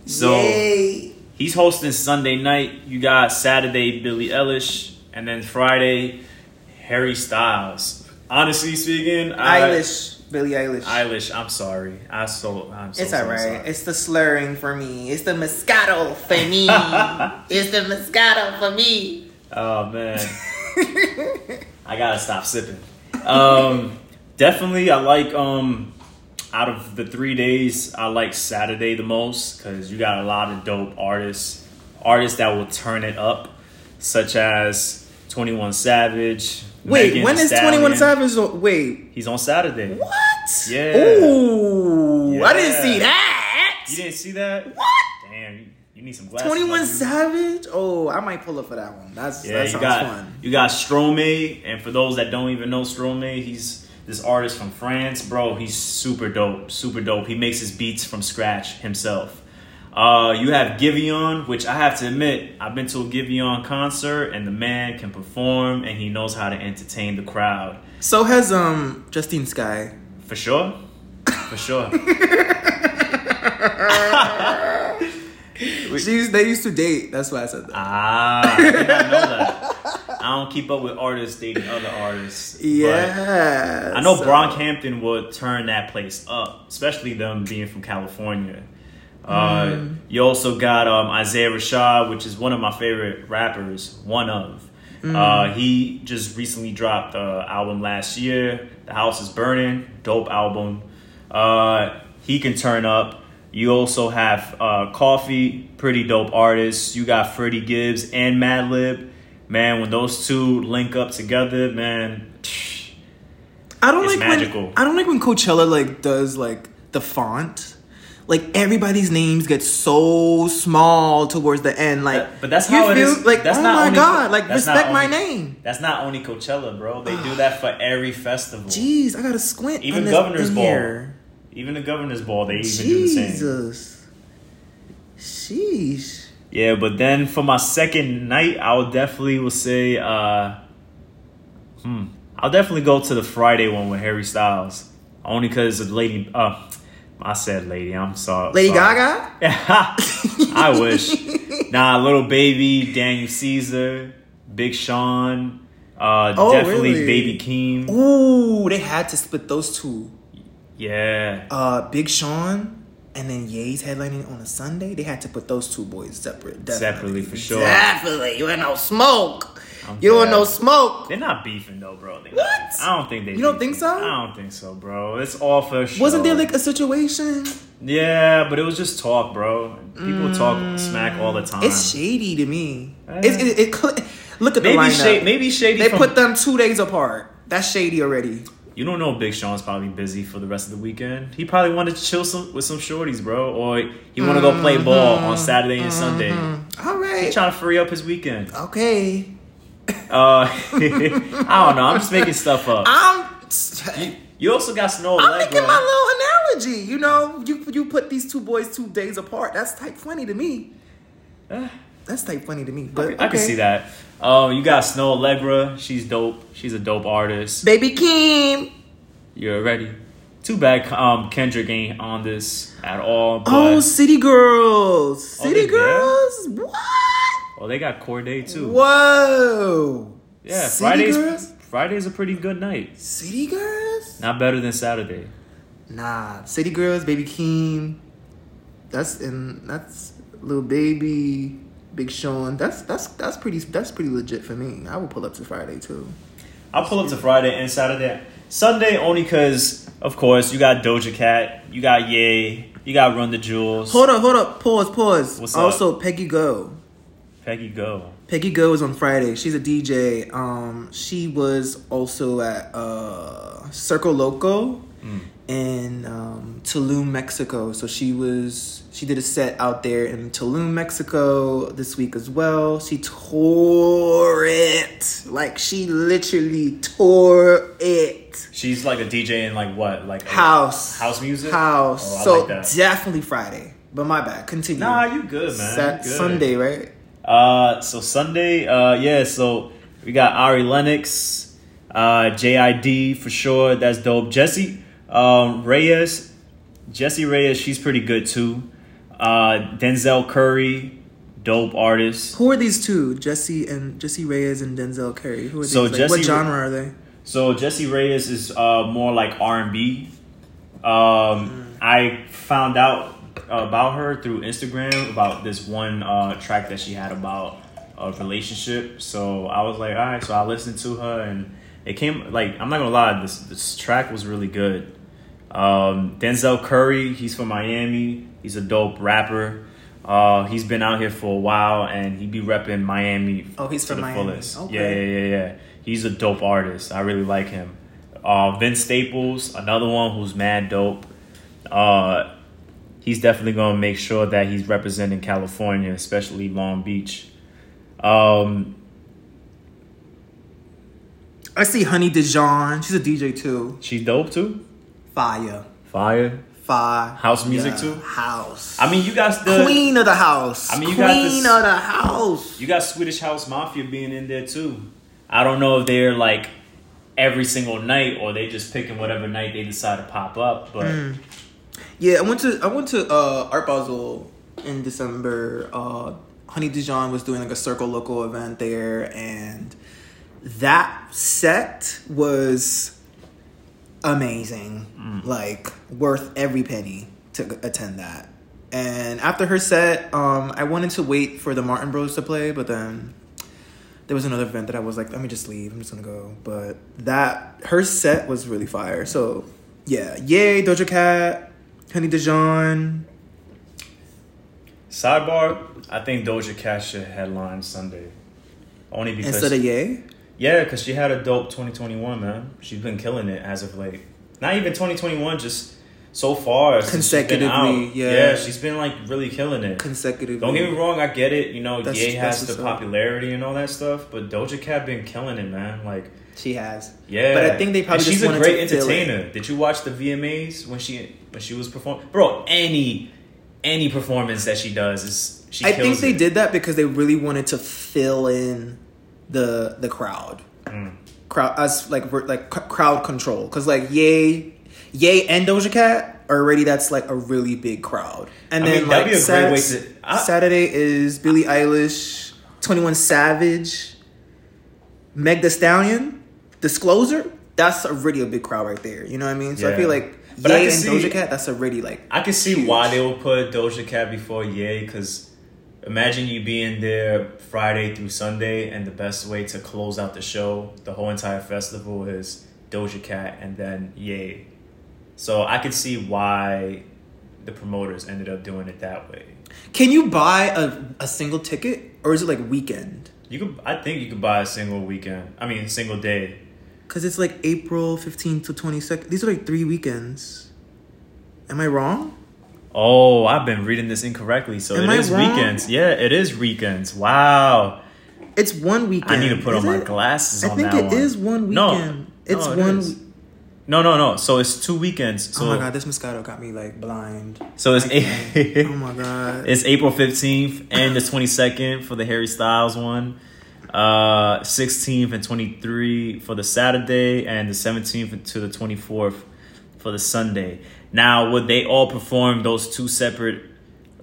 So- Ye. He's hosting Sunday night. You got Saturday Billie Eilish, and then Friday Harry Styles. Honestly speaking, I, Eilish. Billie Eilish. Eilish. I'm sorry. I so I'm so. it's alright. It's the slurring for me. It's the Moscato for me. it's the Moscato for me. Oh man, I gotta stop sipping. Um, definitely, I like um. Out of the three days, I like Saturday the most because you got a lot of dope artists, artists that will turn it up, such as Twenty One Savage. Wait, Megan when is Twenty One Savage? on- Wait, He's on Saturday. what? Yeah. Ooh, I didn't see that. You didn't see that? What? Damn, you, you need some glasses. Twenty One. Savage? Oh, I might pull up for that one. That's Yeah, that you got fun. you got Stromae, and for those that don't even know Stromae, he's this artist from France, bro. He's super dope, super dope. He makes his beats from scratch himself. Uh, you have Giveon, which I have to admit, I've been to a Giveon concert, and the man can perform, and he knows how to entertain the crowd. So has um Justine Skye. For sure, for sure. She's they used to date. That's why I said that. ah, I not know that. I don't keep up with artists dating other artists. yeah. I know so- Brockhampton would turn that place up, especially them being from California. Uh, Mm. You also got um, Isaiah Rashad, which is one of my favorite rappers. One of. Mm. Uh, he just recently dropped an album last year. The House is Burning, dope album. Uh, he can turn up. You also have uh, Koffee, pretty dope artist. You got Freddie Gibbs and Madlib. Man, when those two link up together, man. I don't It's like magical. when I don't like when Coachella like does like the font. Like everybody's names get so small towards the end. Like, That- but that's you how it feel is. Like, That's oh not my only- god! Like, respect my name. That's not only Coachella, bro. They do that for every festival. Jeez, I gotta squint. Even Governor's Ball. here. Even the Governor's Ball, they even do the same. Jesus. Sheesh. Yeah, but then for my second night, I would definitely will say, uh, hmm, I'll definitely go to the Friday one with Harry Styles, only because of Lady. Uh, I said Lady. I'm sorry. Lady sorry. Gaga? I wish. Nah, Lil Baby, Daniel Caesar, Big Sean, uh, Oh, definitely really? Baby Keem. Ooh, they had to split those two. Yeah. Uh, Big Sean and then Ye's headlining on a Sunday. They had to put those two boys separate. Definitely. Separately, for sure. Definitely. You ain't no smoke. I'm you don't dead. no smoke. They're not beefing though, bro. They What? I don't think they. You don't think so? I don't think so, bro. It's all for show. Wasn't there like a situation? Yeah, but it was just talk, bro. People talk smack all the time. Mm. It's shady to me. Eh. It, it, cl- look at the maybe lineup. shady. Maybe shady. they from, put them two days apart. That's shady already. You don't know Big Sean's probably busy for the rest of the weekend. He probably wanted to chill some, with some shorties, bro, or he want to go play ball on Saturday and Sunday. All He trying to free up his weekend. Okay. Uh, I don't know. I'm just making stuff up. I'm. You also got Snow I'm Allegra. making my little analogy. You know, you you put these two boys two days apart. That's type funny to me. Eh, That's type funny to me. I, But can- I can see that. Um, you got Snoh Aalegra. She's dope. She's a dope artist. Baby Keem. You're ready. Too bad um, Kendrick ain't on this at all. But, Oh, City Girls. Oh, City they there? Girls. What? Well, they got Corday too. Whoa. Yeah, City Friday's Girls. Friday's a pretty good night. City Girls. Not better than Saturday. Nah, City Girls, Baby Keem. That's and that's Lil Baby, Big Sean. That's that's that's pretty that's pretty legit for me. I will pull up to Friday too. I'll pull up to Friday and Saturday. Sunday only because, of course, you got Doja Cat, you got Ye, you got Run the Jewels. Hold up, hold up, pause, pause. What's up? also, Peggy Gou. Peggy Gou. Peggy Gou is on Friday. She's a DJ. Um, she was also at uh Circoloco in um, Tulum, Mexico. So she was she did a set out there in Tulum, Mexico this week as well. She tore it like she literally tore it. She's like a DJ in like what? Like House, House music? house. Oh, so like definitely Friday. But my bad. Continue. Nah, you good, man. Sat- good. Sunday, right? Uh, so Sunday, uh, yeah. So we got Ari Lennox, uh, JID for sure. That's dope. Jesse, um, Reyes, Jessie Reyez. She's pretty good too. Uh, Denzel Curry, dope artist. Who are these two? Jesse and Jessie Reyez and Denzel Curry. Who are these? So Like, Jesse what genre are they? So Jessie Reyez is uh, more like R and B. Um, I found out about her through Instagram about this one uh, track that she had about a relationship. So I was like, all right. So I listened to her, and it came like I'm not gonna lie, this this track was really good. Um, Denzel Curry, he's from Miami. He's a dope rapper. Uh, he's been out here for a while, and he be repping Miami. Oh, he's from the Miami. fullest. Okay. Yeah, yeah, yeah, yeah. He's a dope artist. I really like him. Uh, Vince Staples, another one who's mad dope. Uh, he's definitely gonna make sure that he's representing California, especially Long Beach. Um, I see Honey Dijon. She's a DJ too. she's dope too. Fire. Fire. Fire. House music too? House. I mean, you got the Queen of the house. I mean, you Queen got queen of the house. You got Swedish House Mafia being in there too. I don't know if they're like every single night or they just picking whatever night they decide to pop up, but Mm. Yeah, I went to I went to uh, Art Basel in December. Uh, Honey Dijon was doing like a Circoloco event there, and that set was amazing. Mm. Like worth every penny to attend that. And after her set, um, I wanted to wait for the Martin Bros to play, but then there was another event that I was like, let me just leave. I'm just gonna go. But that her set was really fire. So yeah, Ye Doja Cat, Honey Dijon. sidebar, I think Doja Cat should headline Sunday. Only because Instead of Ye, Yeah, because she had a dope 2021, man. She's been killing it as of late. Not even 2021, just so far. since she's been Consecutively, yeah. Yeah, she's been like really killing it. consecutively. Don't get me wrong, I get it. You know, That's- Ye has the what's up. popularity and all that stuff, but Doja Cat been killing it, man. Like, She has. yeah. But I think they probably And she's a great entertainer. Did you watch the VMAs when she when she was performing? Bro, any any performance that she does is she. I think they it. did that because they really wanted to fill in the the crowd. Mm. Crowd as like like c- crowd control because like Ye, Ye and Doja Cat already that's like a really big crowd. And I then mean, like be a great way Sat- to- Saturday is Billie Eilish, Twenty One Savage, Meg The Stallion, Disclosure. That's already a big crowd right there. You know what I mean? So I feel like But I Ye can and see- Doja Cat. That's already like I can see huge. why they would put Doja Cat before Ye, because imagine you being there Friday through Sunday, and the best way to close out the show, the whole entire festival, is Doja Cat and then Ye. So I could see why the promoters ended up doing it that way. Can you buy a, a single ticket or is it like weekend? You could, I think, you could buy a single weekend. I mean, single day. Because it's like April 15th to 22nd. These are like three weekends. Am I wrong? Oh, I've been reading this incorrectly. So Am it I is wrong? weekends. Yeah, it is weekends. Wow. It's one weekend. I need to put is on my glasses I on think it one. is one No. weekend. It's No, it one. is. No, no, no. So it's two weekends. Oh so oh my god, this Moscato got me like blind. So it's oh my god. it's April fifteenth and the twenty second for the Harry Styles one. Uh, sixteenth and twenty three for the Saturday, and the seventeenth to the twenty fourth for the Sunday. Now, would they all perform those two separate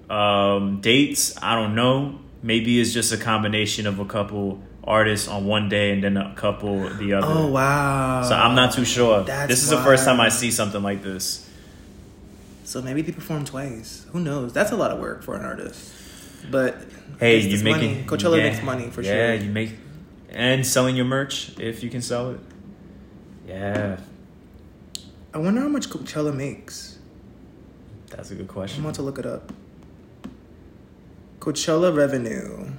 um, dates? I don't know. Maybe it's just a combination of a couple artists on one day and then a couple the other. oh wow. So I'm not too sure. That's this is the first time I see something like this. So maybe they perform twice. Who knows? That's a lot of work for an artist. But Hey, you making money. Coachella yeah, makes money for yeah, sure. Yeah, you make and selling your merch if you can sell it. Yeah, I wonder how much Coachella makes. that's a good question. I'm about to look it up. Coachella revenue,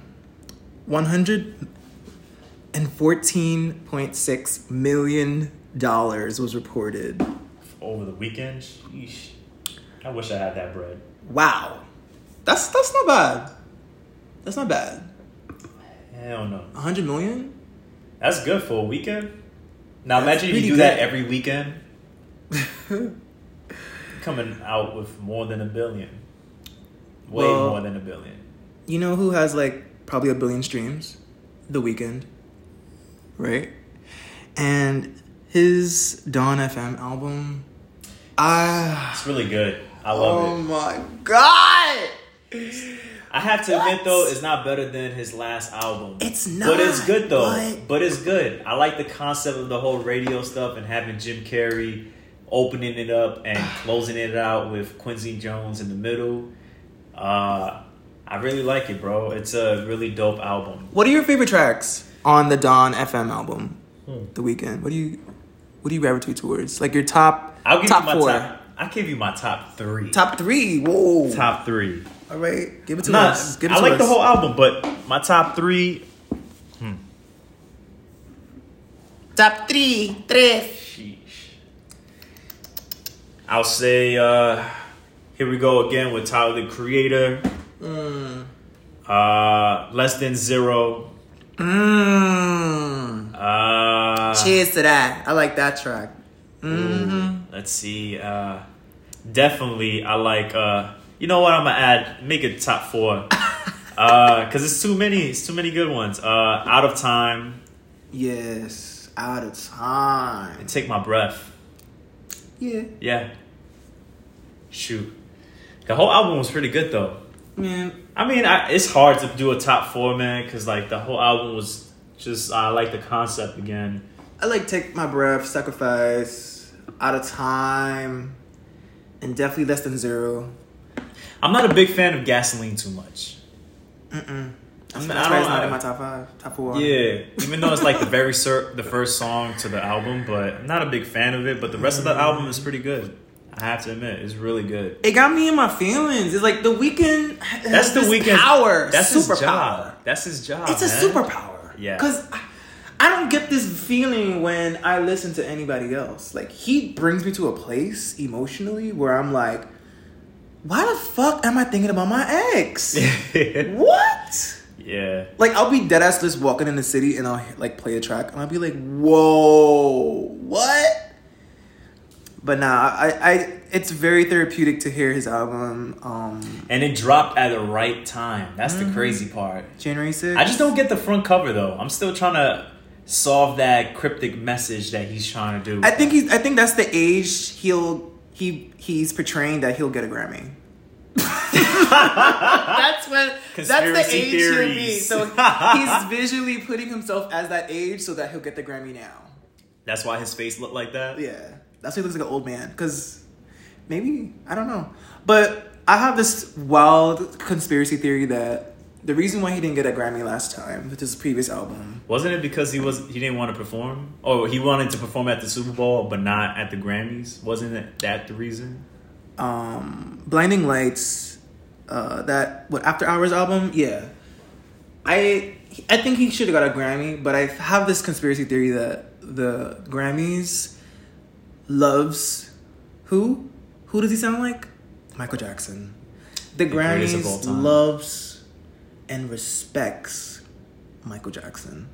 one hundred and fourteen point six million dollars was reported. Over the weekend, sheesh. I wish I had that bread. Wow, that's that's not bad. That's not bad. Hell no, A hundred million. that's good for a weekend. Now That's imagine you pretty do that every weekend. Coming out with more than a billion, way Well- more than a billion. You know who has like probably a billion streams? The Weeknd, right? And his Dawn FM album. Ah. It's really good. I love oh it. Oh my god! I have to admit though, it's not better than his last album. It's not, but it's good though. but- But it's good. I like the concept of the whole radio stuff and having Jim Carrey opening it up and closing it out with Quincy Jones in the middle. Uh, I really like it, bro. It's a really dope album. What are your favorite tracks on the Dawn FM album? Hmm. The Weeknd. What do you what do you gravitate towards? Like your top I'll give top you my four. top. I'll give you my top three. Top three. Whoa. top three. All right. Give it to Not, us. Give it I to like us. the whole album, but my top three. top three. Tres. Sheesh. I'll say, uh, here we go again with Tyler the Creator. Mm. Uh, Less Than Zero. Mmm. Uh, Cheers to that. I like that track. ooh, Let's see. Uh, definitely, I like. Uh, you know what? I'm gonna add. Make it top four. uh, cause it's too many. It's too many good ones. Uh, Out of Time. Yes. Out of time. And Take My Breath. Yeah. Yeah. Shoot. The whole album was pretty good though. Man, I mean, I, it's hard to do a top four, man, because like the whole album was just. I like the concept again. I like Take My Breath, Sacrifice, Out of Time, and definitely Less Than Zero. I'm not a big fan of Gasoline too much. Mm-mm. That's, I'm- that's I why don't- it's not I- in my top five, top four. Yeah, even though it's like the very ser- the first song to the album, but I'm not a big fan of it. But the rest of the mm-hmm. album is pretty good. I have to admit, it's really good. It got me in my feelings. It's like the weekend. That's the Weeknd power. That's superpower. his job. That's his job. It's a superpower. Yeah. Because I don't get this feeling when I listen to anybody else. Like he brings me to a place emotionally where I'm like, why the fuck am I thinking about my ex? what? yeah. Like I'll be dead ass just walking in the city and I'll like play a track and I'll be like, whoa, what? But nah, I, I it's very therapeutic to hear his album. Um, And it dropped at the right time. That's the crazy part. January 6th. I just don't get the front cover though. I'm still trying to solve that cryptic message that he's trying to do. I think he's. I think that's the age he'll he he's portraying that he'll get a Grammy. that's when. that's the Conspiracy age he'll be. So he's visually putting himself as that age so that he'll get the Grammy now. That's why his face looked like that. Yeah, that's why he looks like an old man. Cause maybe I don't know, but I have this wild conspiracy theory that the reason why he didn't get a Grammy last time with his previous album. Wasn't it because he was he didn't want to perform? Or he wanted to perform at the Super Bowl but not at the Grammys? Wasn't it that the reason? um blinding lights uh that what after hours album yeah i i think he should have got a grammy but i have this conspiracy theory that the grammys loves who who does he sound like michael jackson the, all grammys loves and respects michael jackson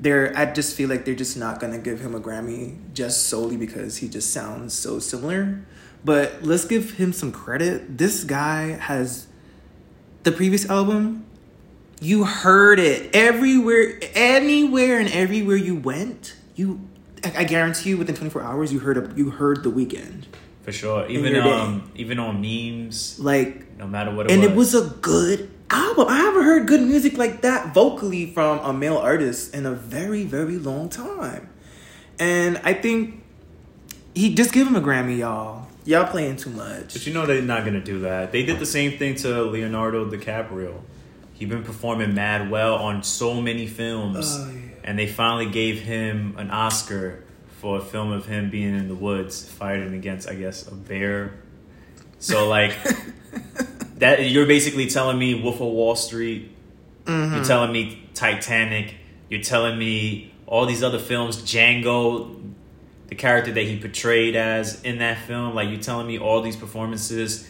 they're I just feel like they're just not gonna give him a Grammy just solely because he just sounds so similar. But let's give him some credit. This guy has the previous album. You heard it everywhere, anywhere, and everywhere you went. You, I guarantee you, within twenty four hours, you heard a, you heard the Weeknd. For sure. Even um even on memes, Like no matter what it and was. it was a good album. I haven't heard good music like that vocally from a male artist in a very, very long time. And I think he just give him a Grammy, y'all. Y'all playing too much. But you know they're not gonna do that. They did the same thing to Leonardo DiCaprio. He been performing mad well on so many films, Oh, yeah. and they finally gave him an Oscar for a film of him being in the woods fighting against, I guess, a bear. So like that, you're basically telling me Wolf of Wall Street. Mm-hmm. You're telling me Titanic. You're telling me all these other films, Django, the character that he portrayed as in that film. Like you're telling me all these performances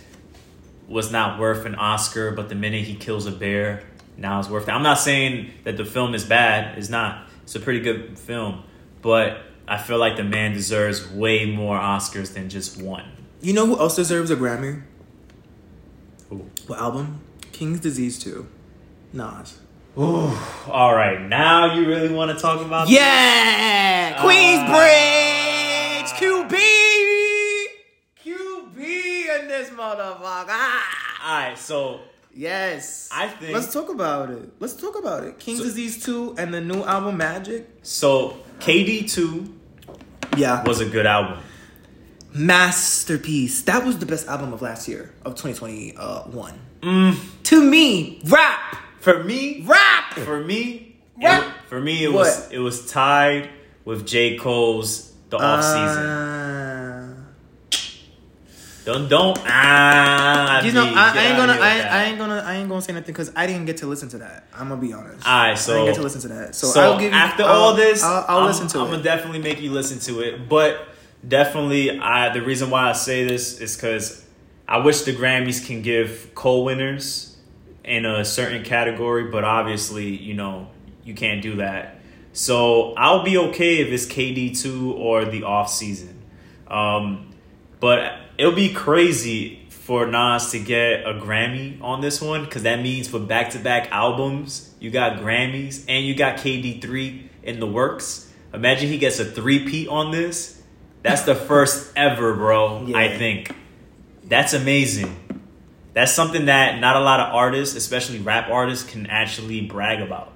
was not worth an Oscar, but the minute he kills a bear, now it's worth it. I'm not saying that the film is bad. It's not. It's a pretty good film, but I feel like the man deserves way more Oscars than just one. You know who else deserves a Grammy? Ooh. What album? King's Disease 2. Nas. Ooh. All right, now you really want to talk about? Yeah! Uh, Queensbridge! QB! QB in this motherfucker. Ah! All right, so Yes. I think- Let's talk about it. Let's talk about it. King's So- Disease 2 and the new album Magic. so KD two Yeah. was a good album. Masterpiece. That was the best album of last year, of 2021. Mm. To me, rap! For me, Rap! for me, it for me it was it was tied with J Cole's the off season. Uh, Don't don't ah. you know, I, I ain't gonna, I. I ain't gonna, I ain't gonna say nothing because I didn't get to listen to that. I'm gonna be honest. Alright, so I didn't get to listen to that. So, So I'll give you, after I'll- all this, I'll, I'll listen to I'm it. gonna definitely make you listen to it. But definitely, I the reason why I say this is because I wish the Grammys can give co-winners in a certain category, but obviously, you know, you can't do that. So I'll be okay if it's KD two or the off season. Um, but it'll be crazy for Nas to get a Grammy on this one because that means for back to back albums, you got Grammys and you got KD3 in the works. Imagine he gets a three peat on this. That's the first ever, bro. I think. That's amazing. That's something that not a lot of artists, especially rap artists, can actually brag about.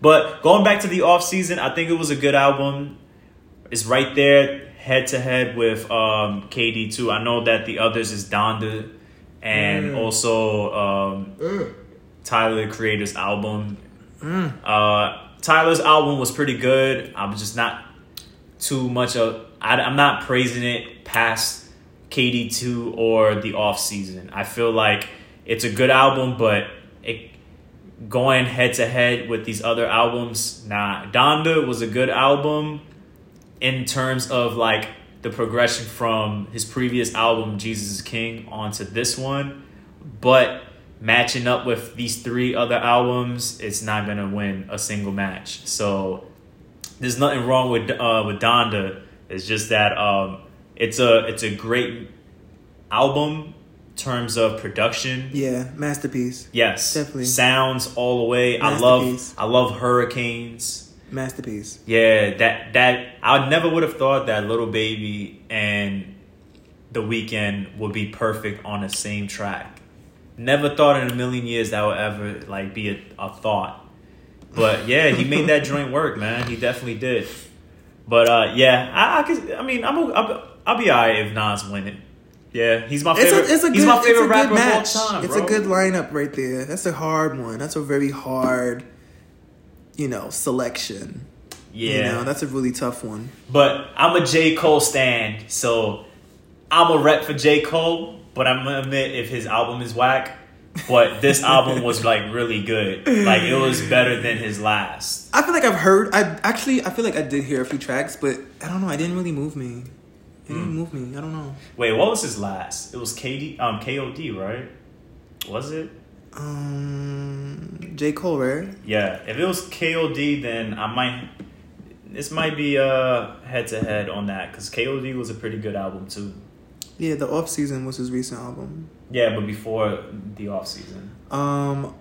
But going back to the off season, I think it was a good album. It's right there, head to head with um, KD two. I know that the others is Donda and Mm. also um, Tyler the Creator's album. Mm. Uh, Tyler's album was pretty good. I'm just not too much of. I, I'm not praising it past KD two or the off season. I feel like it's a good album, but it going head to head with these other albums. Nah, Donda was a good album in terms of like the progression from his previous album Jesus is King onto this one, but matching up with these three other albums, it's not gonna win a single match. So there's nothing wrong with uh, with Donda. It's just that um, it's a it's a great album in terms of production. Yeah, masterpiece. Yes, Definitely. sounds all the way. I love I love Hurricanes. Masterpiece. Yeah, that that I never would have thought that Lil Baby and The Weeknd would be perfect on the same track. Never thought in a million years that would ever like be a, a thought. But yeah, he made that joint work, man. He definitely did. But uh, yeah, I, I could. I mean, I'm. A, I'll, I'll be alright if Nas win it. Yeah, he's my It's favorite. a, it's a he's good, my favorite it's a rapper good match. time. it's a good lineup right there. That's a hard one. That's a very hard, you know, selection. Yeah, You know, that's a really tough one. But I'm a J. Cole stand, so I'm a rep for J. Cole, but I'm gonna admit if his album is whack. But this album was like really good. Like it was better than his last. I feel like I've heard. I actually, I feel like I did hear a few tracks, but I don't know. I didn't really move me. It didn't move me. I don't know. Wait, what was his last? It was KD um KOD, right? Was it? Um, J Cole, right? Yeah. If it was KOD then I might this might be uh head to head on that cuz KOD was a pretty good album too. Yeah, the off season was his recent album. Yeah, but before the off season. Um,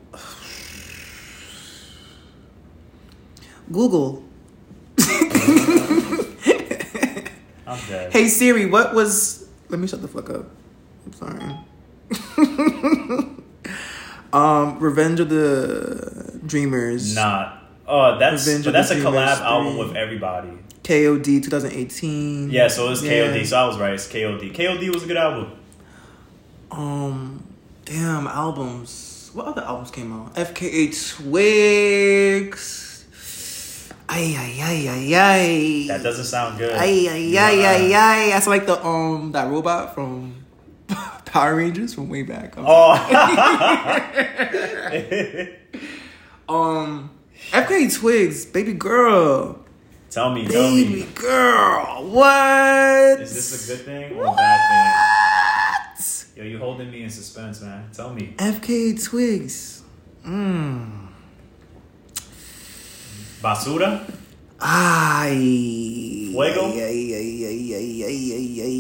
Google. I'm dead. Hey Siri, what was? Let me shut the fuck up. I'm sorry. um, Revenge of the Dreamers. Not. Oh, that's Revenge but that's a collab album 3. with everybody. KOD 2018. Yeah, so it's Yeah. KOD. So I was right. It's KOD. KOD was a good album. Um, damn albums. What other albums came out? FKA Twigs. Ay ay ay ay ay. That doesn't sound good. Ay ay You ay ay ay. That's like the um that robot from Power Rangers from way back. Oh. Um, FKA Twigs, baby girl, tell me, tell baby me. girl. What? Is this a good thing or a bad What? thing? Yo, you holding me in suspense, man. Tell me. FKA Twigs. Mmm. Basura? Ay. Fuego? Ay, ay, ay, ay, ay, ay, ay, ay.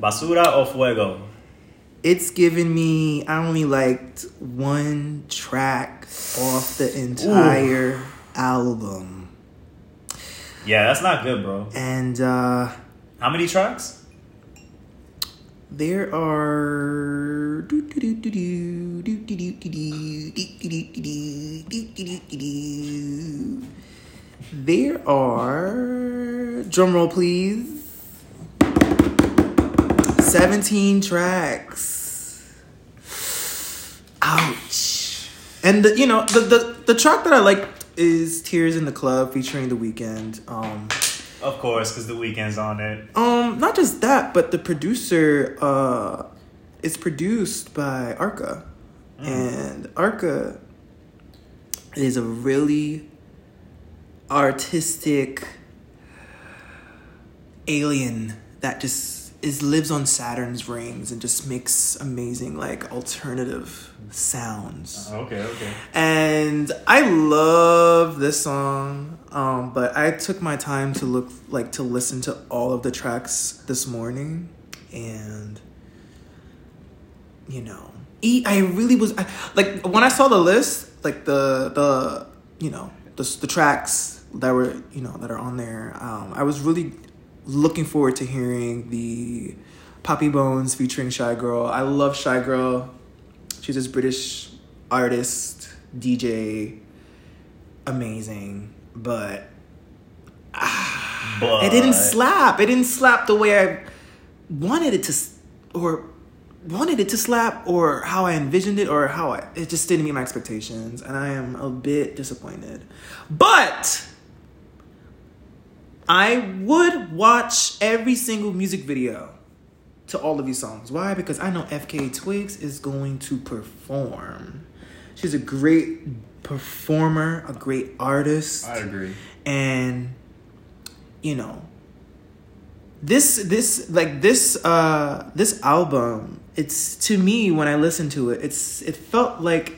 Basura o fuego? It's given me. I only liked one track off the entire album, Yeah, that's not good, bro. and uh How many tracks? There are. There are. Drum roll, please. 17 tracks. Ouch. And the, you know, the, the the track that I like is Tears in the Club featuring The Weeknd. Um Of course, because the Weeknd's on it. um not just that, but the producer uh is produced by Arca. And Arca is a really artistic alien that just is lives on Saturn's rings and just makes amazing like alternative sounds. Okay, okay. And I love this song, um, but I took my time to look like to listen to all of the tracks this morning, and you know, I really was I, like when I saw the list, like the the you know the the tracks that were you know that are on there. Um, I was really looking forward to hearing the Papi Bones featuring Shygirl. I love Shygirl. She's this British artist, DJ, amazing, but But it didn't slap. It didn't slap the way I wanted it to, or wanted it to slap, or how I envisioned it, or how I. It just didn't meet my expectations, and I am a bit disappointed. But I would watch every single music video to all of these songs. Why? Because I know FKA Twigs is going to perform. She's a great performer, a great artist I agree. and you know this this like this uh this album it's to me when i listened to it it's it felt like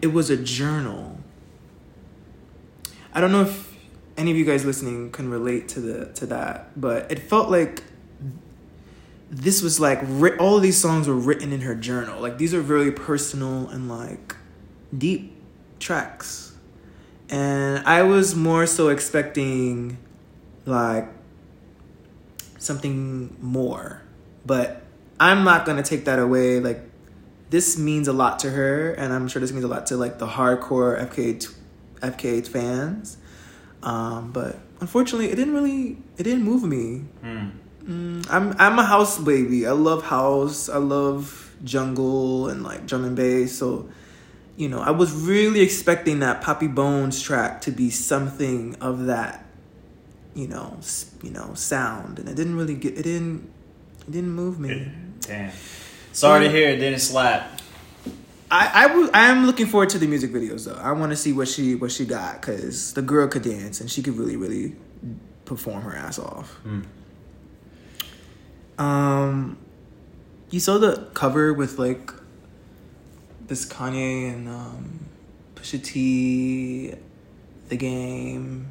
it was a journal i don't know if any of you guys listening can relate to the to that, but it felt like this was like all of these songs were written in her journal. Like these are very personal and like deep tracks. And I was more so expecting like something more. But I'm not going to take that away like this means a lot to her and I'm sure this means a lot to like the hardcore FK FK fans. Um, but unfortunately, it didn't really it didn't move me. Mm. Mm, I'm I'm a house baby. I love house. I love jungle and like drum and bass. So, you know, I was really expecting that Papi Bones track to be something of that, you know, you know, sound, and it didn't really get. It didn't. It didn't move me. Damn. Sorry to hear it didn't slap. I I w- I am looking forward to the music videos though. I want to see what she what she got because the girl could dance and she could really really perform her ass off. Mm. Um, you saw the cover with like this Kanye and um, Pusha T, the game.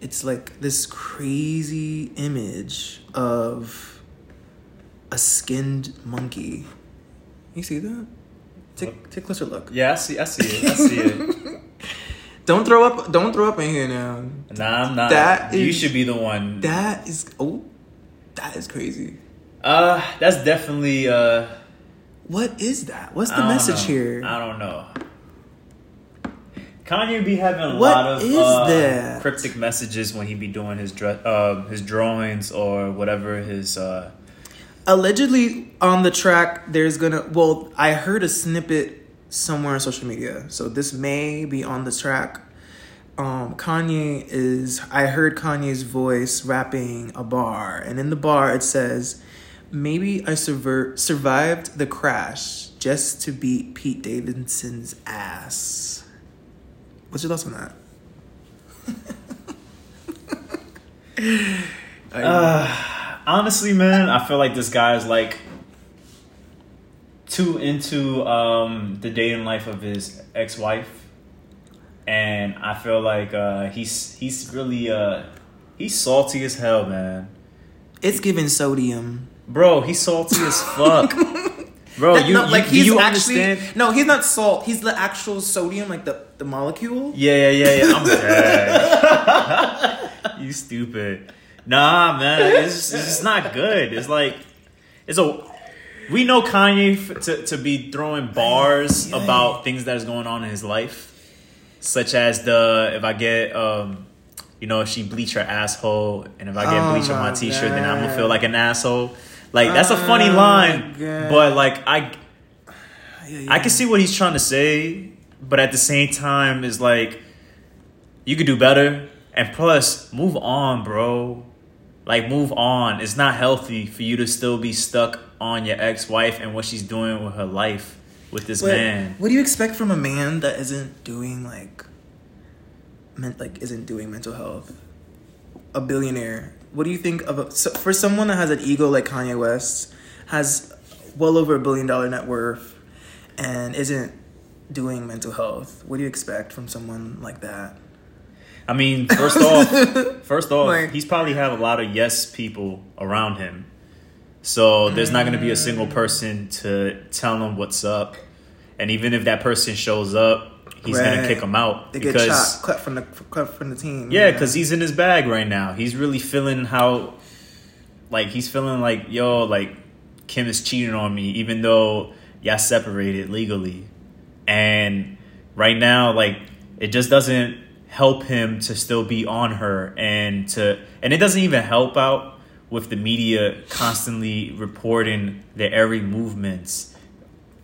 It's like this crazy image of a skinned monkey. You see that? Take take a closer look. Yeah, I see. I see it. I see it. Don't throw up. Don't throw up in here now. Nah, I'm not. That you is- should be the one. That is oh, that is crazy. Uh, that's definitely uh. What is that? What's the message know. here? I don't know. Kanye be having a What lot of is uh, cryptic messages when he be doing his dra- uh, his drawings or whatever his uh. Allegedly on the track there's gonna well i heard a snippet somewhere on social media. So this may be on the track. Um kanye is i heard kanye's voice rapping a bar and in the bar it says maybe i surver- survived the crash just to beat pete davidson's ass. What's your thoughts on that? Uh, honestly, man, I feel like this guy is like too into um, the dating life of his ex-wife, and I feel like uh, he's he's really uh, he's salty as hell, man. it's giving sodium Bro, he's salty as fuck. Bro, you, no, you- like do he's you actually understand? no, he's not salt. He's the actual sodium, like the the molecule. Yeah, yeah, yeah, yeah. I'm dead. you stupid. Nah, man, it's it's just not good. It's like it's a. We know Kanye f- to to be throwing bars Yeah. about things that is going on in his life, such as the if I get um. You know, if she bleach her asshole, and if I get Oh bleach on my my t-shirt, then I'm gonna feel like an asshole. Like that's a funny Oh line, but like I Yeah, yeah. I can see what he's trying to say, but at the same time, it's like you could do better. And plus, move on, bro. Like, move on. It's not healthy for you to still be stuck on your ex wife and what she's doing with her life with this man. What do you expect from a man that isn't doing like, meant like isn't doing mental health? A billionaire. What do you think of a, so for someone that has an ego like Kanye West, has well over a billion dollar net worth, and isn't doing mental health? What do you expect from someone like that? I mean, first off, first off, Like- he's probably have a lot of yes people around him. So there's not going to be a single mm. person to tell him what's up. And even if that person shows up, he's going to kick him out They get because shot, cut from the cut from the team. Yeah, because he's in his bag right now. He's really feeling how, like, he's feeling like, yo, like, Kim is cheating on me, even though y'all separated legally. And right now, like, it just doesn't help him to still be on her and to, and it doesn't even help out with the media constantly reporting their every movements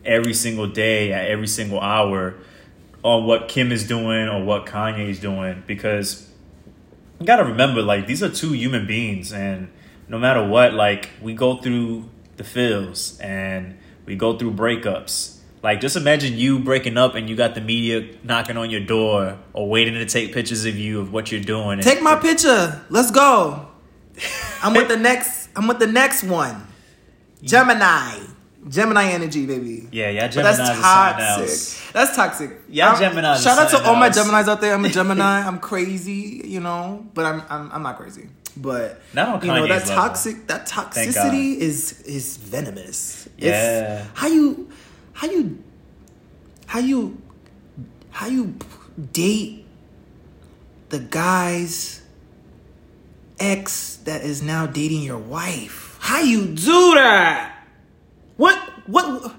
every single day at every single hour on what Kim is doing or what Kanye is doing because you got to remember like these are two human beings and no matter what like we go through the feels and we go through breakups like just imagine you breaking up and you got the media knocking on your door or waiting to take pictures of you of what you're doing Take my picture. Let's go. I'm with the next. I'm with the next one. Gemini. Gemini energy, baby. Yeah, yeah, But that's is something else. toxic. That's toxic. Yeah, I'm- Geminis Shout out to all my. Geminis out there. I'm a Gemini. I'm crazy, you know, but I'm I'm, I'm not crazy. But Not you know that level. toxic that toxicity is is venomous. Yeah. It's, how you how you how you how you date the guy's ex that is now dating your wife? How you do that? What what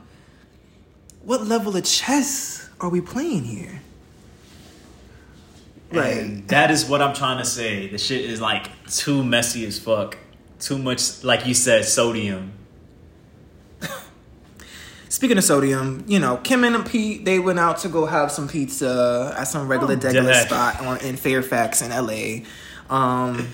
what level of chess are we playing here? Like And that is what I'm trying to say. The shit is like too messy as fuck. Too much, like you said, sodium. Speaking of sodium, you know, Kim and Pete, they went out to go have some pizza at some regular Oh, degular spot on, in Fairfax in LA. Um,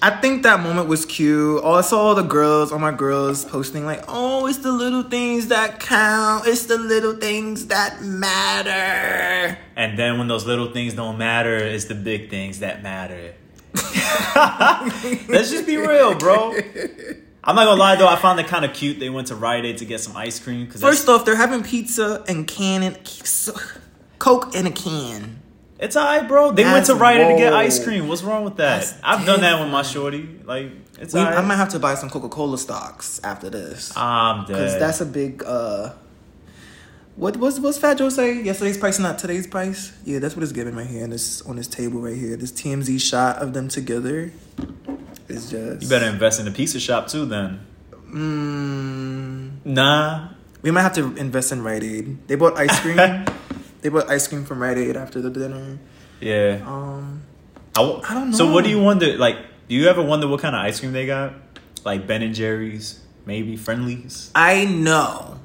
I think that moment was cute. Oh, I saw all the girls, all my girls posting like, "Oh, it's the little things that count. It's the little things that matter." And then when those little things don't matter, it's the big things that matter. Let's just be real, bro. I'm not gonna lie though, I found it kind of cute. They went to Rite Aid to get some ice cream. Cause First off, they're having pizza and can and Coke in a can. It's alright, bro. They went to Rite Aid to get ice cream. What's wrong with that? That's I've done that with my shorty. Like, it's We, alright. I might have to buy some Coca Cola stocks after this. I'm dead. Because that's a big uh what was what's Fat Joe say? Yesterday's price, not today's price. Yeah, that's what it's giving right here on this on this table right here. This TMZ shot of them together is just you better invest in a pizza shop too, then. Mm, Nah. we might have to invest in Rite Aid. They bought ice cream. they bought ice cream from Rite Aid after the dinner. Yeah. Um, I, w- I don't know. So what do you wonder? Like, do you ever wonder what kind of ice cream they got? Like Ben and Jerry's, maybe Friendly's. I know.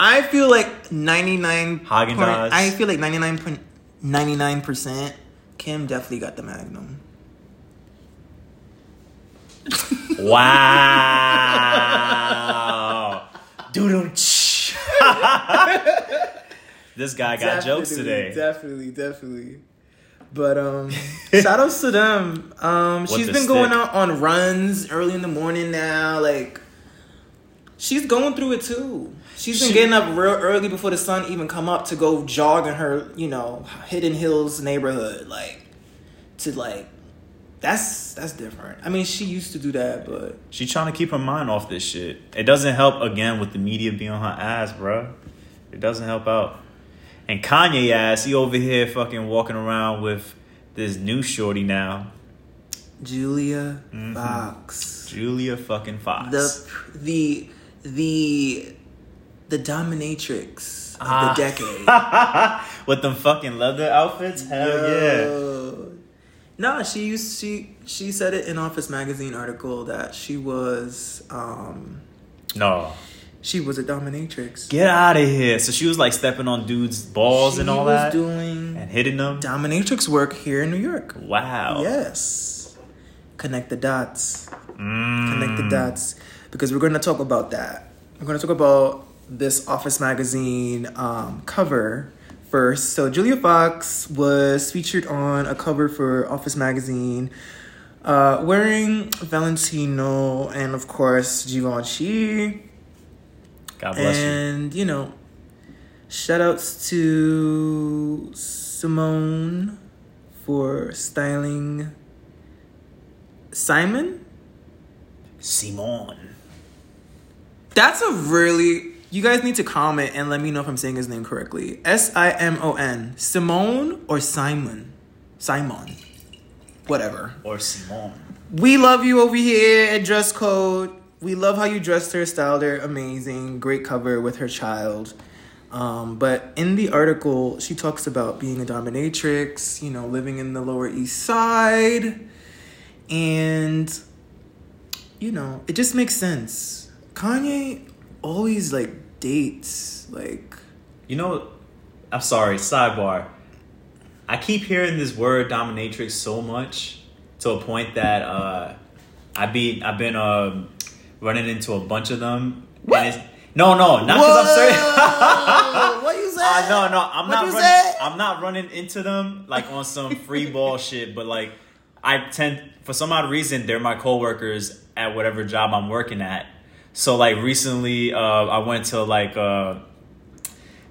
I feel like ninety nine. Haagen-Dazs. I feel like ninety nine point ninety nine percent. Kim definitely got the Magnum. Wow. Doo This guy got jokes today. Definitely, definitely. But um, shout outs to them. Um, she's been going out on runs early in the morning now. Like, she's going through it too. She's been She- getting up real early before the sun even come up to go jog in her, you know, Hidden Hills neighborhood. Like, to like, that's that's different. I mean, she used to do that, but She trying to keep her mind off this shit. It doesn't help again with the media being on her ass, bruh. It doesn't help out. And Kanye ass, he over here fucking walking around with this new shorty now, Julia Mhm. Fox. Julia fucking Fox. the the the the dominatrix of Ah. the decade. with them fucking leather outfits. Hell yeah. No, she used she she said it in Office Magazine article that she was um No, she was a dominatrix. get out of here. So she was like stepping on dudes' balls she and all was that, doing and hitting them. dominatrix work here in New York. Wow. Yes. Connect the dots. Mm. connect the dots because we're going to talk about that. We're going to talk about this Office Magazine um, cover first. So Julia Fox was featured on a cover for Office Magazine, uh, wearing Valentino and of course Givenchy. God bless you. And you know, shout outs to Simone for styling Simon. Simone. That's a really. You guys need to comment and let me know if I'm saying his name correctly. S I M O N. Simone or Simon? Simon. Whatever. Or Simone. We love you over here at Dress Code. We love how you dressed her, styled her. Amazing. Great cover with her child. Um, but in the article, she talks about being a dominatrix, you know, living in the Lower East Side. And, you know, it just makes sense. Kanye always, like, dates, like, You know, I'm sorry, sidebar. I keep hearing this word dominatrix so much to a point that uh, I be I've been um running into a bunch of them. What? And it's, no, no, not because I'm serious. Whoa! what you say? Uh, no, no, I'm What not running. say? I'm not running into them like on some free ball shit. But like, I tend for some odd reason they're my coworkers at whatever job I'm working at. So like recently, uh, I went to like uh,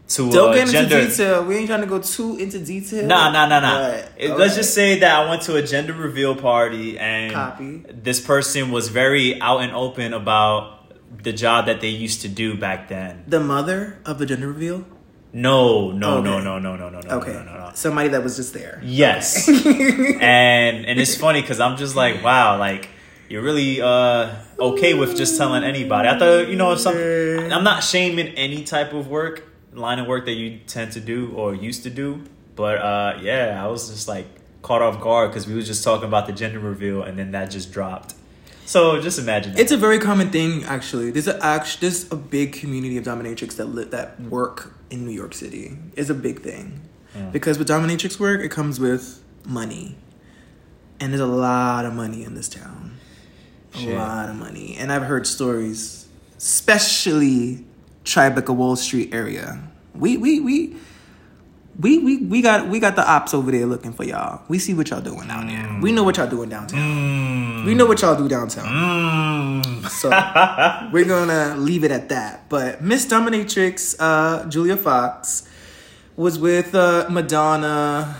to Don't uh, get into gender. detail. We ain't trying to go too into detail. Nah, nah, nah, nah. But, okay. Let's just say that I went to a gender reveal party and Copy. this person was very out and open about the job that they used to do back then. the mother of the gender reveal. No, no, no, Okay. no, no, no, no, no, Okay, no, no, no. somebody that was just there. Yes. and and it's funny because I'm just like, wow, like you're really uh okay with just telling anybody. I thought you know some I'm not shaming any type of work, line of work that you tend to do or used to do, but uh yeah, I was just like caught off guard because we was just talking about the gender reveal and then that just dropped. So just imagine that. It's a very common thing, actually. There's a act, there's a big community of dominatrix that li- that work in New York City. It's a big thing Yeah. because with dominatrix work, it comes with money, and there's a lot of money in this town. A lot of money, and I've heard stories, especially Tribeca Wall Street area. We we we. We, we, we got we got the ops over there looking for y'all. We see what y'all doing down there. We know what y'all doing downtown. Mm. We know what y'all do downtown. Mm. So we're gonna leave it at that. But Miss Dominatrix, uh, Julia Fox, was with uh, Madonna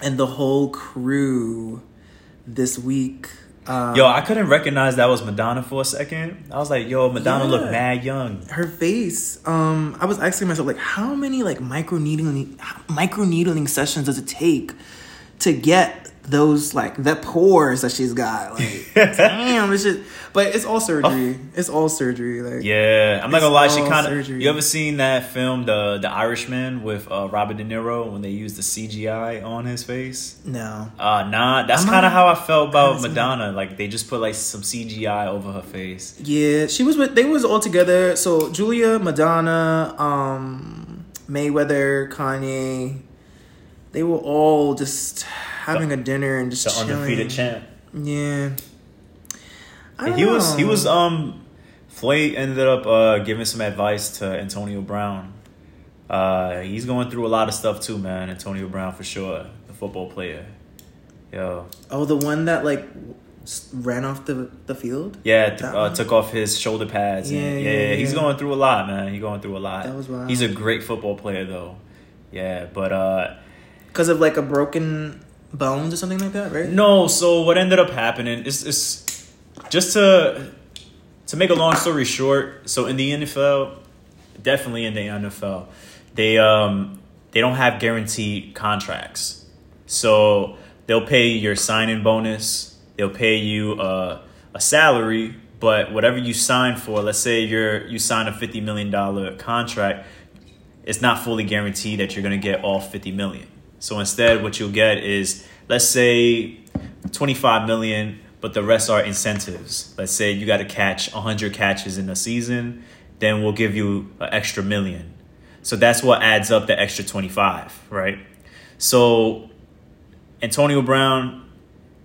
and the whole crew this week. Um, Yo, I couldn't recognize that was Madonna for a second. I was like, yo, Madonna Yeah. looked mad young. her face. Um, I was asking myself like, how many like micro needling micro needling sessions does it take to get those like the pores that she's got? Like, damn, it's just. But it's all surgery. It's all surgery. Like, Yeah, I'm not gonna lie. She kind of. surgery. You ever seen that film, the the Irishman, with uh, Robert De Niro when they used the CGI on his face? no. Uh, nah, that's I'm kind not- of how I felt about Madonna. Like they just put like some CGI over her face. Yeah, she was with. They was all together. So Julia, Madonna, um, Mayweather, Kanye, they were all just having a dinner and just The chilling. undefeated champ. Yeah. I he don't was he know. was um Floyd ended up uh giving some advice to Antonio Brown. Uh he's going through a lot of stuff too, man. Antonio Brown for sure, the football player. Yo. Oh, the one that like ran off the the field. Yeah, uh, took off his shoulder pads. and- Yeah, yeah, yeah, yeah, he's going through a lot, man. He's going through a lot. That was wild. He's a great football player, though. Yeah, but uh, Because of like a broken bones or something like that, right? no. So what ended up happening is, is just to to make a long story short. So in the NFL, definitely in the NFL, they um they don't have guaranteed contracts. So they'll pay your signing bonus. They'll pay you a, a salary, but whatever you sign for, let's say you're you sign a fifty million dollar contract, it's not fully guaranteed that you're gonna get all fifty million. So instead, what you'll get is let's say twenty five million, but the rest are incentives. Let's say you got to catch hundred catches in a season, then we'll give you an extra million. So that's what adds up the extra twenty five, right? So Antonio Brown,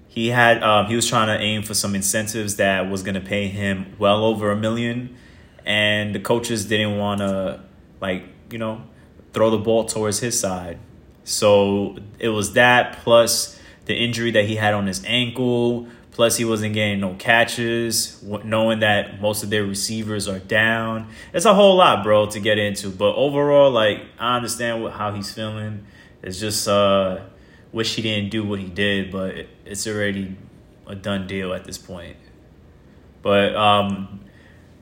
he had um, he was trying to aim for some incentives that was going to pay him well over a million, and the coaches didn't want to like you know throw the ball towards his side. So it was that plus the injury that he had on his ankle. Plus, he wasn't getting no catches, knowing that most of their receivers are down. It's a whole lot, bro, to get into. But overall, like, I understand what, how he's feeling. It's just, uh, wish he didn't do what he did, but it's already a done deal at this point. But um,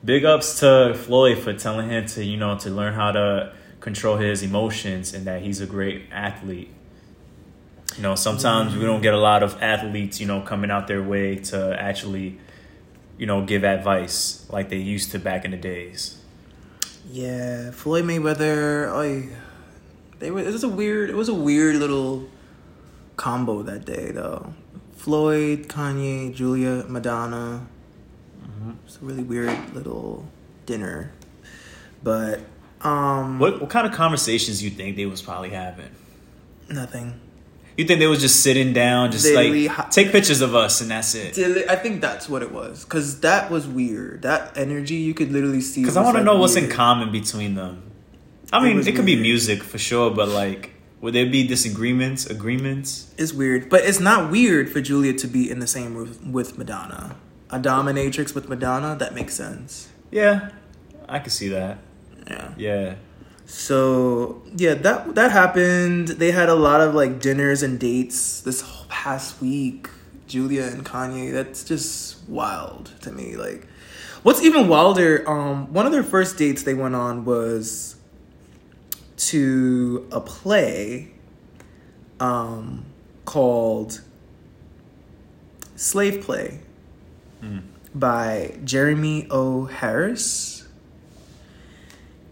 big ups to Floyd for telling him to, you know, to learn how to control his emotions and that he's a great athlete. You know, sometimes we don't get a lot of athletes, you know, coming out their way to actually, you know, give advice like they used to back in the days. Yeah, Floyd Mayweather. Oh, they were. It was a weird. It was a weird little combo that day, though. Floyd, Kanye, Julia, Madonna. Mm-hmm. It's a really weird little dinner, but um, What what kind of conversations you think they was probably having? nothing. You think they was just sitting down, just like take pictures of us and that's it? I think that's what it was, cause that was weird. That energy you could literally see. Because I want to like, know what's in common between them. I mean, it, could be music for sure, but like, would there be disagreements, agreements? It's weird, but it's not weird for Julia to be in the same room with Madonna. a dominatrix with Madonna, that makes sense. Yeah, I can see that. Yeah. Yeah. So yeah, that that happened. They had a lot of like dinners and dates this whole past week. Julia and Kanye. That's just wild to me. Like, what's even wilder? Um, one of their first dates they went on was to a play, um, called Slave Play Mm. by Jeremy O. Harris.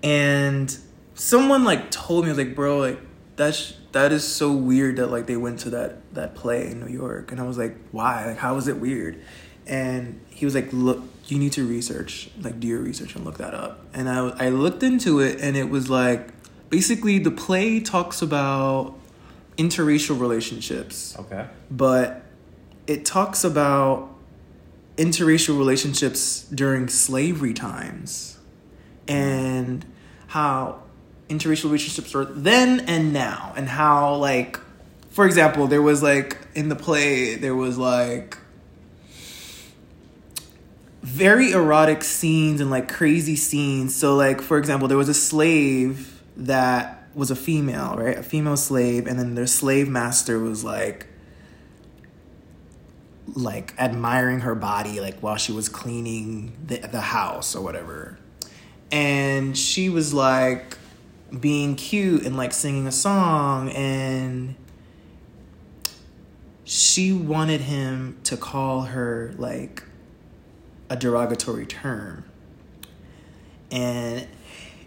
And someone like told me, like, bro, like that's that is so weird that like they went to that that play in New York. And I was like, why? Like how is it weird? And he was like, look, you need to research, like do your research and look that up. And I I looked into it and it was like basically the play talks about interracial relationships Okay. but it talks about interracial relationships during slavery times and how interracial relationships were then and now and how like for example there was like in the play there was like very erotic scenes and like crazy scenes. So like for example there was a slave that was a female right? A female slave and then their slave master was like like admiring her body like while she was cleaning the, the house or whatever and she was like being cute and like singing a song. And she wanted him to call her like a derogatory term. And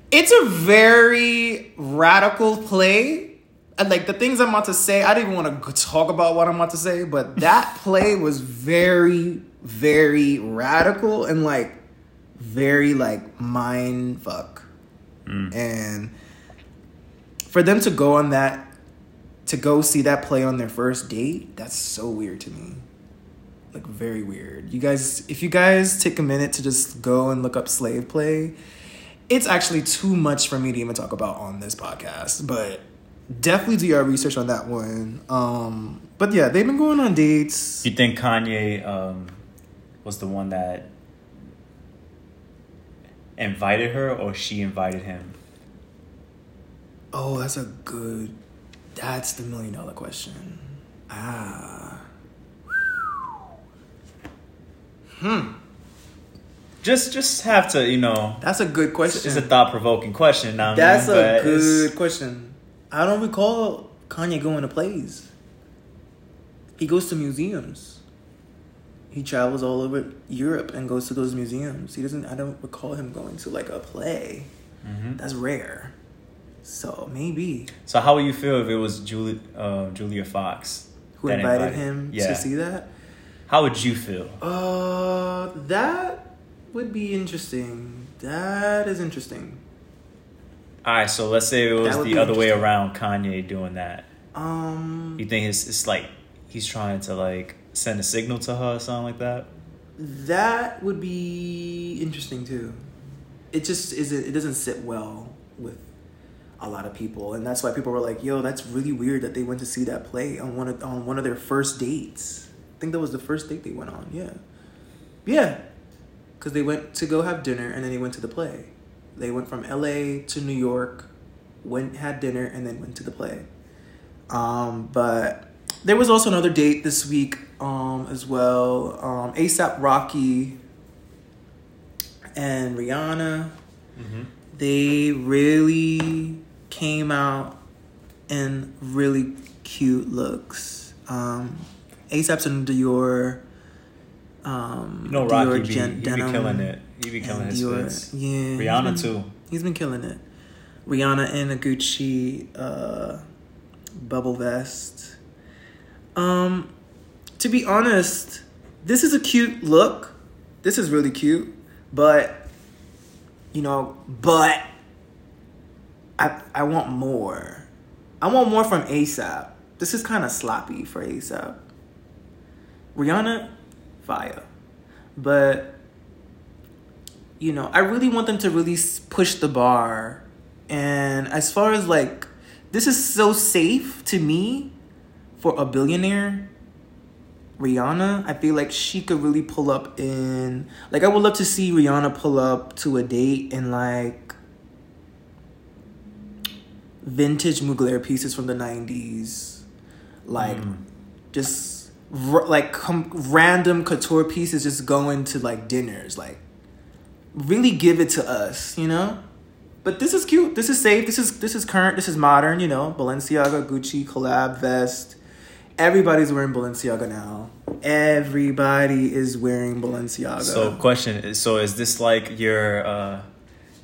it's a very radical play. And like the things I'm about to say, I didn't even want to talk about what I'm about to say, but that play was very, very radical and like very like mind fuck. And for them to go on that, to go see that play on their first date, that's so weird to me. Like very weird. You guys, if you guys take a minute to just go and look up slave play, it's actually too much for me to even talk about on this podcast, but definitely do your research on that one. Um, but yeah, they've been going on dates. You think Kanye um, was the one that invited her, or she invited him? Oh, that's a good. That's the million dollar question. Ah. Hmm. Just, just have to, you know. That's a good question. It's a thought provoking question. Mean, That's a but it's- good question. I don't recall Kanye going to plays. He goes to museums. He travels all over Europe and goes to those museums. He doesn't. I don't recall him going to like a play. Mhm. That's rare. So maybe So how would you feel if it was Julia, uh, Julia Fox who that invited him Yeah. to see that? How would you feel? Uh, that would be interesting. That is interesting. All right, so let's say it was the other way around. Kanye doing that. Um, You think it's it's like he's trying to like send a signal to her or something like that? that would be interesting too. It just isn't. It doesn't sit well with a lot of people, and that's why people were like, "Yo, that's really weird that they went to see that play on one of on one of their first dates." I think that was the first date they went on. Yeah, yeah, because they went to go have dinner and then they went to the play. They went from L.A. to New York, went had dinner and then went to the play. Um, but there was also another date this week um, as well. Um, ASAP Rocky and Rihanna. Mm-hmm. They really came out in really cute looks. Um, ASAP's in Dior. Um, You know, Dior Rocky be, gen- he be denim killing it. He be killing his Dior- fits. Yeah, he's Rihanna been- too. He's been killing it. Rihanna in a Gucci uh, bubble vest. Um, to be honest, this is a cute look. This is really cute, but you know, but I I want more. I want more from ASAP. This is kind of sloppy for ASAP. Rihanna, fire, but you know, I really want them to really push the bar. And as far as like, this is so safe to me for a billionaire, Rihanna, I feel like she could really pull up in like I would love to see Rihanna pull up to a date in like vintage Mugler pieces from the 90s. Like Mm. just r- like com- random couture pieces just going to like dinners like really give it to us, you know? But this is cute. This is safe. This is this is current. This is modern, you know. Balenciaga, Gucci, collab vest. Everybody's wearing Balenciaga now. Everybody is wearing Balenciaga. So, question is: So, is this like your uh,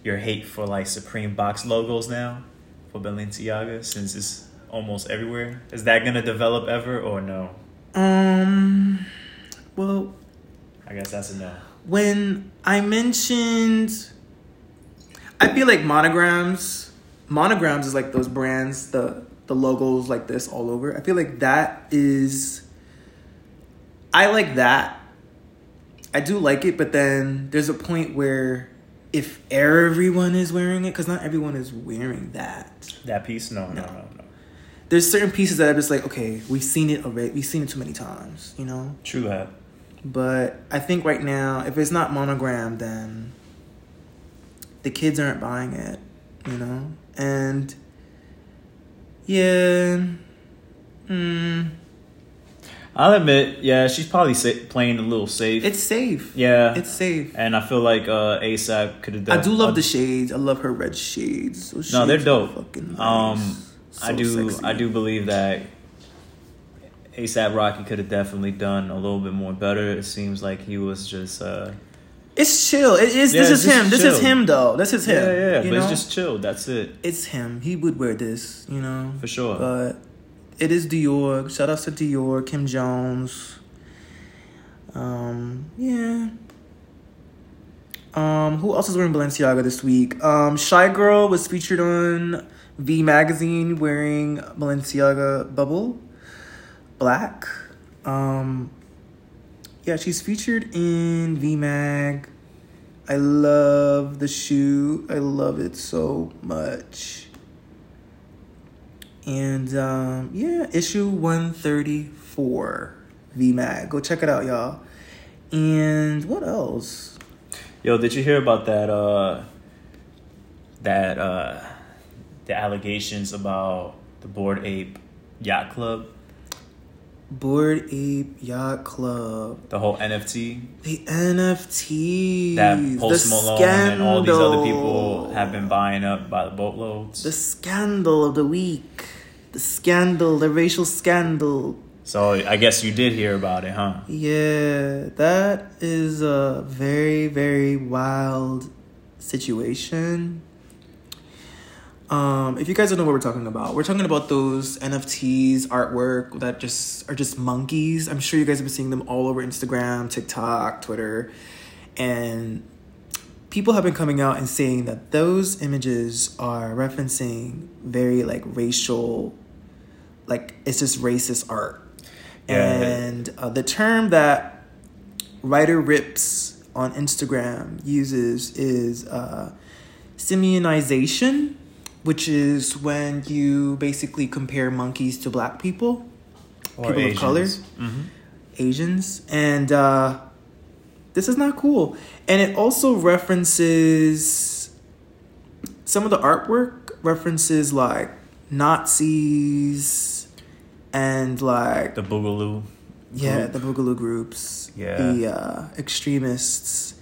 your hate for like Supreme box logos now for Balenciaga? Since it's almost everywhere, is that gonna develop ever or no? um well, I guess that's a no. when I mentioned I feel like monograms monograms is like those brands, the the logos like this all over. I feel like that is I like that. I do like it, but then there's a point where if everyone is wearing it, because not everyone is wearing that. That piece? No, no, No. no, no. There's certain pieces that are just like, okay, we've seen it already. We've seen it too many times, you know. True that. But I think right now, if it's not monogrammed, then the kids aren't buying it, you know? And yeah, mm, I'll admit, yeah, she's probably sa- playing a little safe. it's safe. yeah, It's safe. and I feel like uh, ASAP could have. done. I do love the shades. I love her red shades. Those No, they're dope. Fucking nice. Um, I do. sexy. I do believe that ASAP Rocky could have definitely done a little bit more better. It seems like he was just. Uh, It's chill. It is. Yeah, this is him. This is him, though. This is him. yeah, yeah, yeah, but know? it's just chill. That's it it's him. He would wear this, you know. for sure. But it is Dior. Shout outs to Dior, Kim Jones. Um, yeah. Um, who else is wearing Balenciaga this week? Um, Shygirl was featured on V Magazine wearing Balenciaga Bubble Black. Um, yeah, she's featured in V Mag. I love the shoe. I love it so much. And um, yeah, issue 134 VMAG. Go check it out, y'all. And what else? Yo, did you hear about that? Uh, that uh, the allegations about the Bored Ape Yacht Club, Bored Ape Yacht Club. the whole NFT The NFT. that Post the Malone and all these other people have been buying up by the boatloads. The scandal of the week. The scandal, the racial scandal. so I guess you did hear about it, huh? Yeah, that is a very, very wild situation. Um, if you guys don't know what we're talking about, we're talking about those NFTs, artwork that just are just monkeys. I'm sure you guys have been seeing them all over Instagram, TikTok, Twitter, and people have been coming out and saying that those images are referencing very like racial, like it's just racist art. Yeah. And uh, the term that Ryder Ripps on Instagram uses is uh, which is when you basically compare monkeys to black people, Or people of color, hmm Asians, and uh, this is not cool. And it also references some of the artwork references like Nazis and like The Boogaloo. yeah, group. the Boogaloo groups, Yeah. the uh, extremists,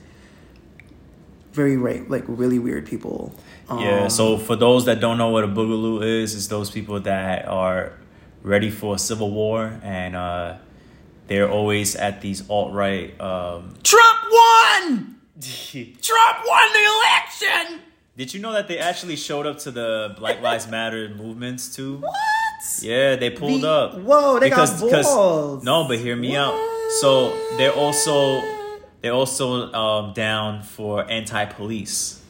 very right, like really weird people. Yeah, Um, so for those that don't know what a boogaloo is, it's those people that are ready for a civil war and uh, they're always at these alt right. Um, Trump won. Trump won the election. Did you know that they actually showed up to the Black Lives Matter movements too? What? Yeah, they pulled The- up. whoa, they got balls. no, but hear me out. So they're also they're also um, down for anti-police.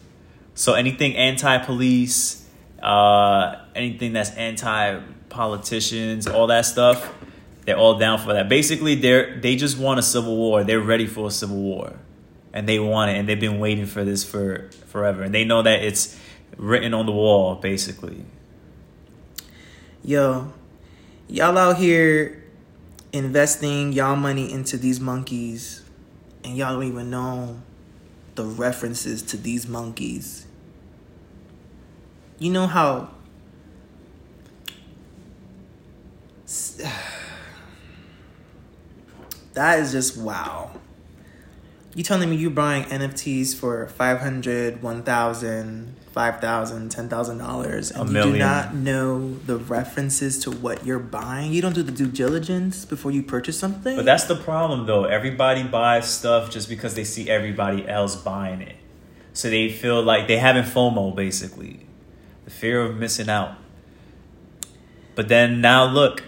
So anything anti-police, uh, anything that's anti-politicians, all that stuff, they're all down for that. Basically, they're they just want a civil war. They're ready for a civil war, and they want it, and they've been waiting for this for forever, and they know that it's written on the wall, basically. Yo, y'all out here investing y'all money into these monkeys and y'all don't even know the references to these monkeys. You know how that is just wow. You telling me you're buying NFTs for 500, 1000, 5000, 10000 dollars and you do not know the references to what you're buying? You don't do the due diligence before you purchase something? But that's the problem, though. Everybody buys stuff just because they see everybody else buying it, so they feel like they having FOMO, basically, the fear of missing out. But then now look,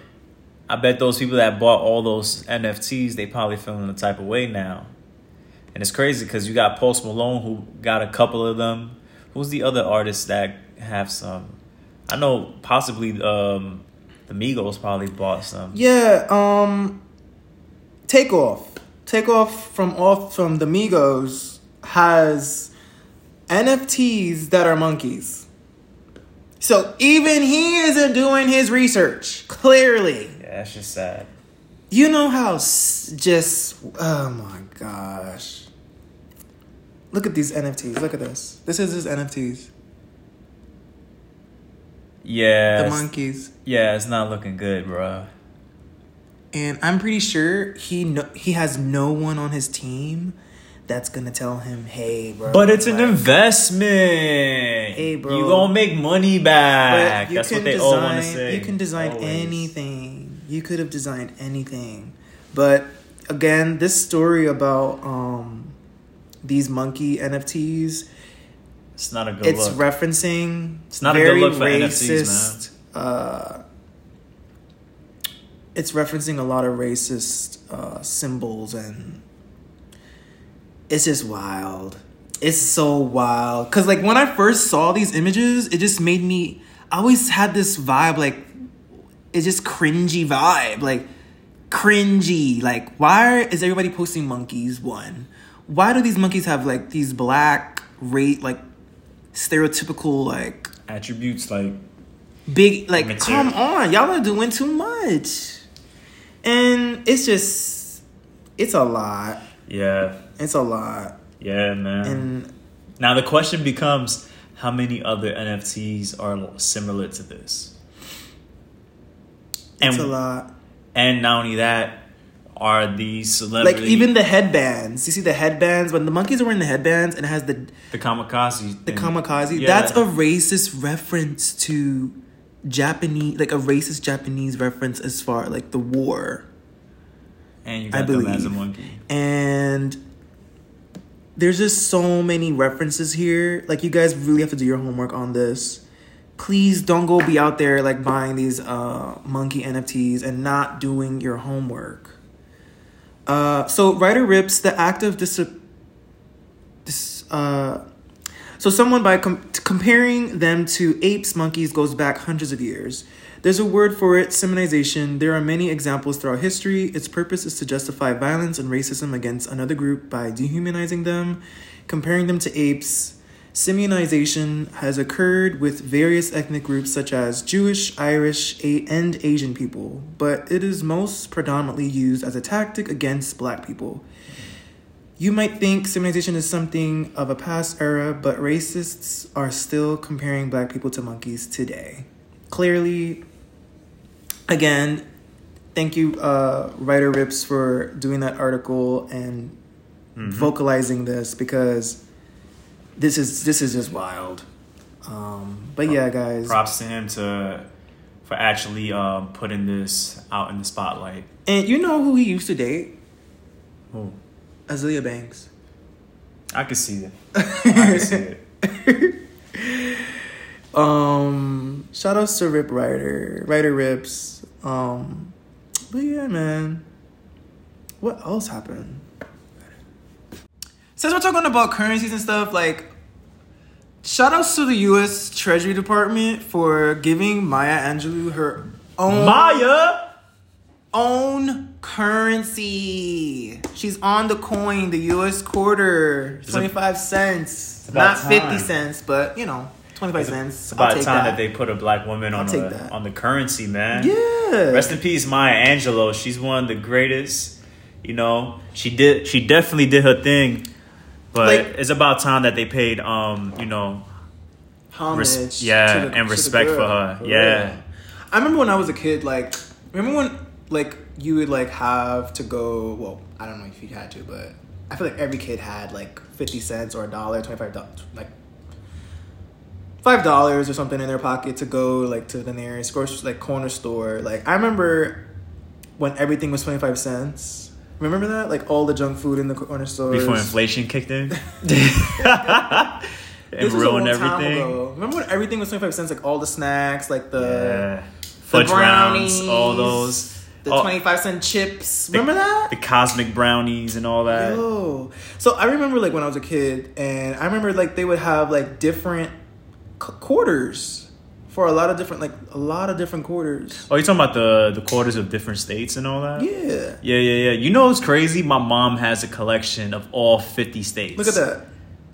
I bet those people that bought all those NFTs, they probably feeling the type of way now. And it's crazy because you got Post Malone who got a couple of them. Who's the other artists that have some? I know possibly um, the Migos probably bought some. Yeah, um Takeoff. Takeoff from off from the Migos has NFTs that are monkeys. So even he isn't doing his research, clearly. Yeah, that's just sad. You know how s- just oh my gosh. Look at these NFTs. Look at this. This is his NFTs. Yeah, The monkeys. Yeah, it's not looking good, bro. And I'm pretty sure he no, he has no one on his team that's gonna tell him, "Hey, bro." But it's an investment. Hey, bro. You gonna make money back. That's what they design, all want to say. You can design Always. anything. You could have designed anything. But again, this story about um these monkey NFTs, It's not a good it's look. referencing It's not a good very look for racist, NFTs, Uh, it's referencing a lot of racist uh, symbols and it's just wild. It's so wild. Cause like when I first saw these images, it just made me I always had this vibe like it's just cringy vibe. Like cringy. Like why is everybody posting monkeys one? Why do these monkeys have like these black rate like stereotypical like attributes like big like Material. come on y'all are doing too much and it's just it's a lot yeah, it's a lot yeah, man. and now the question becomes, how many other NFTs are similar to this? it's And a lot and not only that, are these like even the headbands. You see the headbands? When the monkeys are wearing the headbands and it has the the kamikaze the kamikaze. Yeah. that's a racist reference to japanese like a racist japanese reference as far like the war. And you I got them as a believe. monkey. and there's just so many references here. Like you guys really have to do your homework on this. Please don't go be out there like buying these uh monkey nfts and not doing your homework uh so Ryder Ripps the act of dis- this uh so someone by com- comparing them to apes monkeys goes back hundreds of years. There's a word for it simianization. There are many examples throughout history. Its purpose is to justify violence and racism against another group by dehumanizing them comparing them to apes Simianization has occurred with various ethnic groups such as Jewish, Irish, and Asian people, but it is most predominantly used as a tactic against black people. You might think Simianization is something of a past era, but racists are still comparing black people to monkeys today. Clearly, again, thank you, uh, Ryder Ripps, for doing that article and vocalizing this because this is this is just wild. Um, but yeah, guys, Props to him to for actually um, putting this out in the spotlight. and you know who he used to date? Ooh, Azealia Banks. I can see it. I can see it. Um, shout outs to Rip Rider, Ryder Ripps. Um, but yeah, man. What else happened? Since we're talking about currencies and stuff, like, shout outs to the U.S. Treasury Department for giving Maya Angelou her own Maya. own currency. She's on the coin, the U.S. quarter, twenty five cents, not fifty cents, but you know. 25 It's cents. About time that. that. they put a black woman on the that. on the currency, man. Yeah. Rest in peace, Maya Angelou. She's one of the greatest. You know, she did. She definitely did her thing. But Like- it's about time that they paid, um, you know, Homage. Res- yeah, the- and respect for her. for Yeah. real. I remember when I was a kid, like, remember when, like, you would, like, have to go, well, I don't know if you had to, but I feel like every kid had, like, 50 cents or a dollar, 25 dollars, like, five dollars or something in their pocket to go, like, to the nearest, grocery, like, corner store. Like, I remember when everything was 25 cents. Remember that? Like, all the junk food in the corner stores. before inflation kicked in, and ruined everything. Remember when everything was 25 cents? Like, all the snacks, like, the... Yeah, the brownies, rounds, all those. the Oh, 25 cent chips. the- remember that? The cosmic brownies and all that. Yo. So I remember like when I was a kid, and I remember like they would have like different c- quarters for a lot of different like a lot of different quarters. Oh, you talking about the the quarters of different states and all that? Yeah. Yeah, yeah, yeah. You know it's crazy? My mom has a collection of all 50 states. Look at that.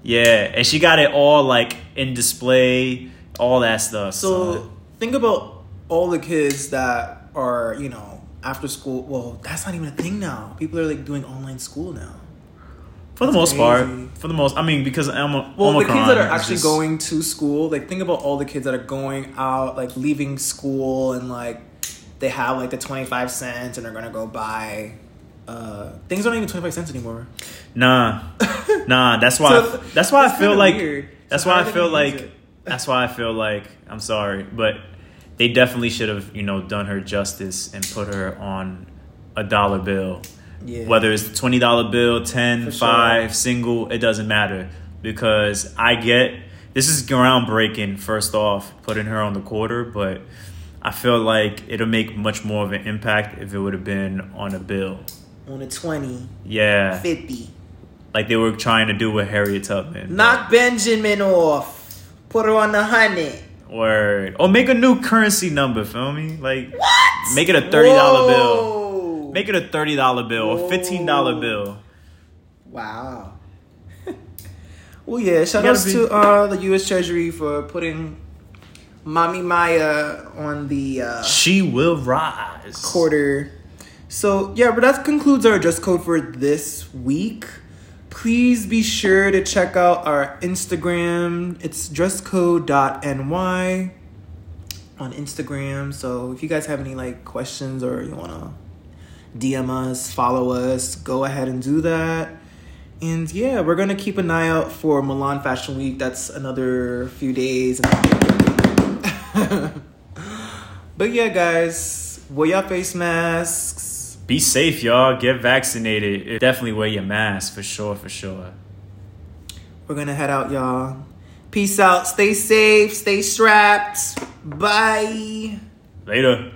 Yeah, and she got it all like in display, all that stuff. So son. think about all the kids that are you know after school. Well, that's not even a thing now. People are like doing online school now. For the most part, for the most, I mean, because Om- Well, Omicron the kids that are actually just- going to school, like think about all the kids that are going out, like leaving school, and like they have like the twenty five cents, and they're gonna go buy. Uh, things aren't even twenty five cents anymore. Nah, nah. That's why. So, that's why I feel like. weird. That's So why I feel like. That's why I feel like. I'm sorry, but they definitely should have, you know, done her justice and put her on a dollar bill. Yeah. Whether it's twenty dollar bill, 10, For sure. 5, single, it doesn't matter because I get this is groundbreaking. First off, putting her on the quarter, but I feel like it'll make much more of an impact if it would have been on a bill. on a 20, Yeah, 50. like they were trying to do with Harriet Tubman. Knock Benjamin off. Put her on the hundred. Word. Or make a new currency number, feel me? Like what? make it a thirty dollar bill. Make it a thirty dollar bill or fifteen dollar bill. Wow. well, yeah. Shout outs gotta be- to uh, the U.S. Treasury for putting Mommy Maya on the uh, She will rise. quarter. So yeah, but that concludes our dress code for this week. Please be sure to check out our Instagram. It's dresscode.ny on Instagram. So if you guys have any like questions or you wanna DM us, follow us, go ahead and do that. And yeah, we're gonna keep an eye out for Milan Fashion Week. That's another few days. but yeah, guys, wear your face masks. Be safe, y'all. Get vaccinated. Definitely wear your mask for sure, for sure. We're gonna head out, y'all. Peace out. Stay safe. Stay strapped. Bye. Later.